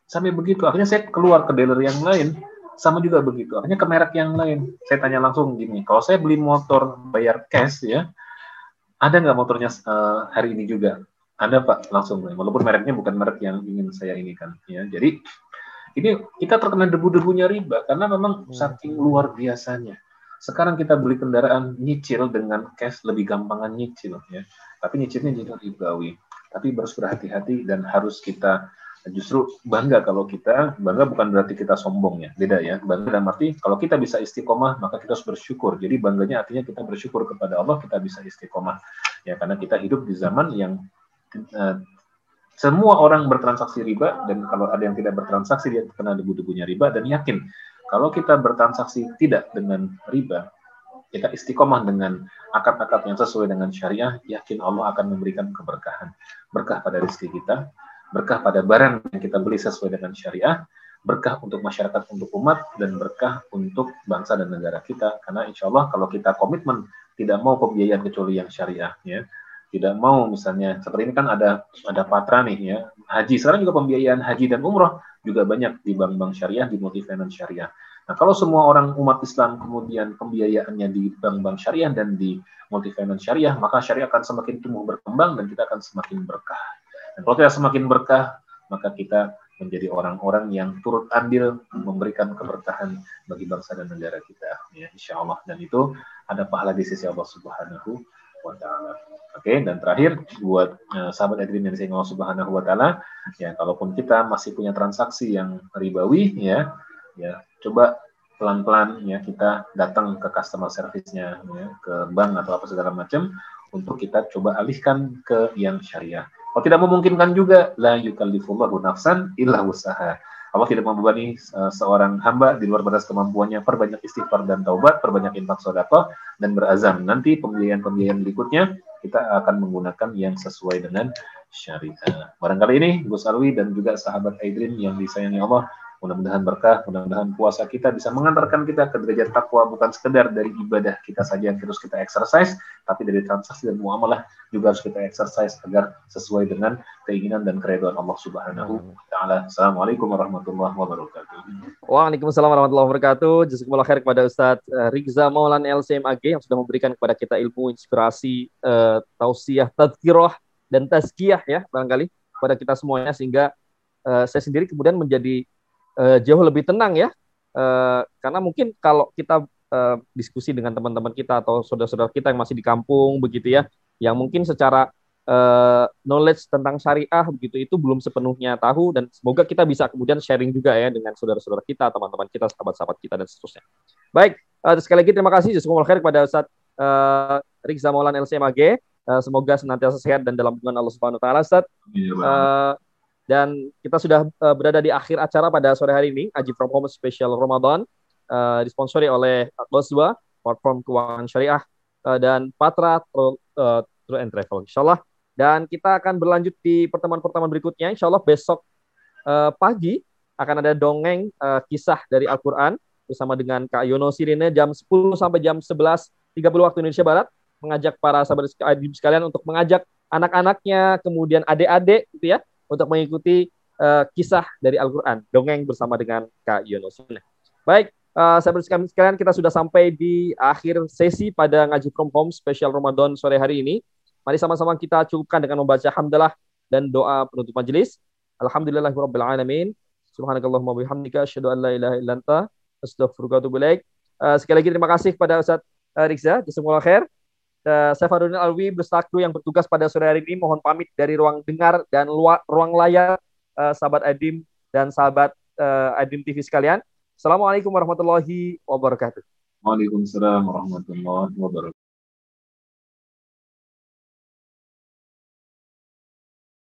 Sampai begitu, akhirnya saya keluar ke dealer yang lain, sama juga begitu. Akhirnya ke merek yang lain. Saya tanya langsung gini, kalau saya beli motor bayar cash ya, ada nggak motornya uh, hari ini juga? Ada Pak, langsung. Walaupun mereknya bukan merek yang ingin saya ini kan. Ya, jadi Ini kita terkena debu-debunya riba karena memang hmm. saking luar biasanya. Sekarang kita beli kendaraan nyicil dengan cash lebih gampangan nyicil ya. Tapi nyicilnya jadi ribawi. Tapi harus berhati-hati dan harus kita justru bangga kalau kita bangga bukan berarti kita sombong ya beda ya bangga dalam arti kalau kita bisa istiqomah maka kita harus bersyukur jadi bangganya artinya kita bersyukur kepada Allah kita bisa istiqomah ya karena kita hidup di zaman yang uh, semua orang bertransaksi riba dan kalau ada yang tidak bertransaksi dia kena debu-debunya riba dan yakin kalau kita bertransaksi tidak dengan riba kita istiqomah dengan akad-akad yang sesuai dengan syariah yakin Allah akan memberikan keberkahan. Berkah pada rezeki kita berkah pada barang yang kita beli sesuai dengan syariah, berkah untuk masyarakat, untuk umat, dan berkah untuk bangsa dan negara kita. Karena insya Allah kalau kita komitmen tidak mau pembiayaan kecuali yang syariah, ya, tidak mau misalnya seperti ini kan ada ada patra nih ya. Haji sekarang juga pembiayaan haji dan umroh juga banyak di bank-bank syariah di multifinance syariah. Nah kalau semua orang umat Islam kemudian pembiayaannya di bank-bank syariah dan di multifinance syariah maka syariah akan semakin tumbuh berkembang dan kita akan semakin berkah. Dan kalau kita semakin berkah, maka kita menjadi orang-orang yang turut andil memberikan keberkahan bagi bangsa dan negara kita ya insya Allah dan itu ada pahala di sisi Allah Subhanahu wa taala. Oke, dan terakhir buat uh, sahabat Edwin yang saya Subhanahu wa taala, ya kalaupun kita masih punya transaksi yang ribawi ya, ya coba pelan-pelan ya kita datang ke customer service-nya ya, ke bank atau apa segala macam untuk kita coba alihkan ke yang syariah. Kalau tidak memungkinkan juga, la yukallifullahu nafsan illa usaha. Allah tidak membebani uh, seorang hamba di luar batas kemampuannya. Perbanyak istighfar dan taubat, perbanyak infak sedekah dan berazam. Nanti pembiayaan-pembiayaan berikutnya kita akan menggunakan yang sesuai dengan syariah. Barangkali ini Gus Alwi dan juga sahabat Aidrin yang disayangi Allah Mudah-mudahan berkah, mudah-mudahan puasa kita bisa mengantarkan kita ke derajat takwa bukan sekedar dari ibadah kita saja yang terus kita exercise, tapi dari transaksi dan muamalah juga harus kita exercise agar sesuai dengan keinginan dan keriduan Allah Subhanahu wa taala. Assalamualaikum warahmatullahi wabarakatuh. Waalaikumsalam warahmatullahi wabarakatuh. Jazakumullah khair kepada Ustadz eh, Rizza Maulan LCMAG yang sudah memberikan kepada kita ilmu, inspirasi, uh, tausiah, tadkirah dan tazkiyah ya barangkali kepada kita semuanya sehingga uh, saya sendiri kemudian menjadi uh, jauh lebih tenang ya. Uh, karena mungkin kalau kita uh, diskusi dengan teman-teman kita atau saudara-saudara kita yang masih di kampung begitu ya yang mungkin secara uh, knowledge tentang syariah begitu itu belum sepenuhnya tahu dan semoga kita bisa kemudian sharing juga ya dengan saudara-saudara kita teman-teman kita sahabat-sahabat kita dan seterusnya. Baik uh, sekali lagi terima kasih. Jazakumullah khair kepada Ustaz uh, Rizza Maulan LCMAG uh, semoga senantiasa sehat dan dalam hubungan Allah Subhanahu wa taala Ustaz uh, dan kita sudah uh, berada di akhir acara pada sore hari ini, Aji From Home Special Ramadan, uh, disponsori oleh Goswa, platform keuangan syariah, uh, dan Patra uh, True and Travel, insya Allah. Dan kita akan berlanjut di pertemuan-pertemuan berikutnya, insya Allah besok uh, pagi akan ada dongeng uh, kisah dari Al-Quran bersama dengan Kak Yono Sirine jam 10 sampai jam 11.30 waktu Indonesia Barat mengajak para sahabat sekalian untuk mengajak anak-anaknya kemudian adik-adik gitu ya untuk mengikuti uh, kisah dari Al-Quran, dongeng bersama dengan Kak Yunus. Baik, uh, sahabat sekalian, kita sudah sampai di akhir sesi pada Ngaji From Home spesial Ramadan sore hari ini. Mari sama-sama kita cukupkan dengan membaca hamdalah dan doa penutup majelis. Alhamdulillahirrahmanirrahim. Subhanakallahumma bihamdika asyhadu an la ilaha illa anta astaghfiruka wa atubu ilaik. Uh, sekali lagi terima kasih kepada Ustaz uh, Rizza. Jazakumullah khair. Uh, saya Farudin Alwi beserta kru yang bertugas pada sore hari ini mohon pamit dari ruang dengar dan luar, ruang layar uh, sahabat Adim dan sahabat uh, Adim TV sekalian. Assalamualaikum warahmatullahi wabarakatuh. Waalaikumsalam warahmatullahi wabarakatuh.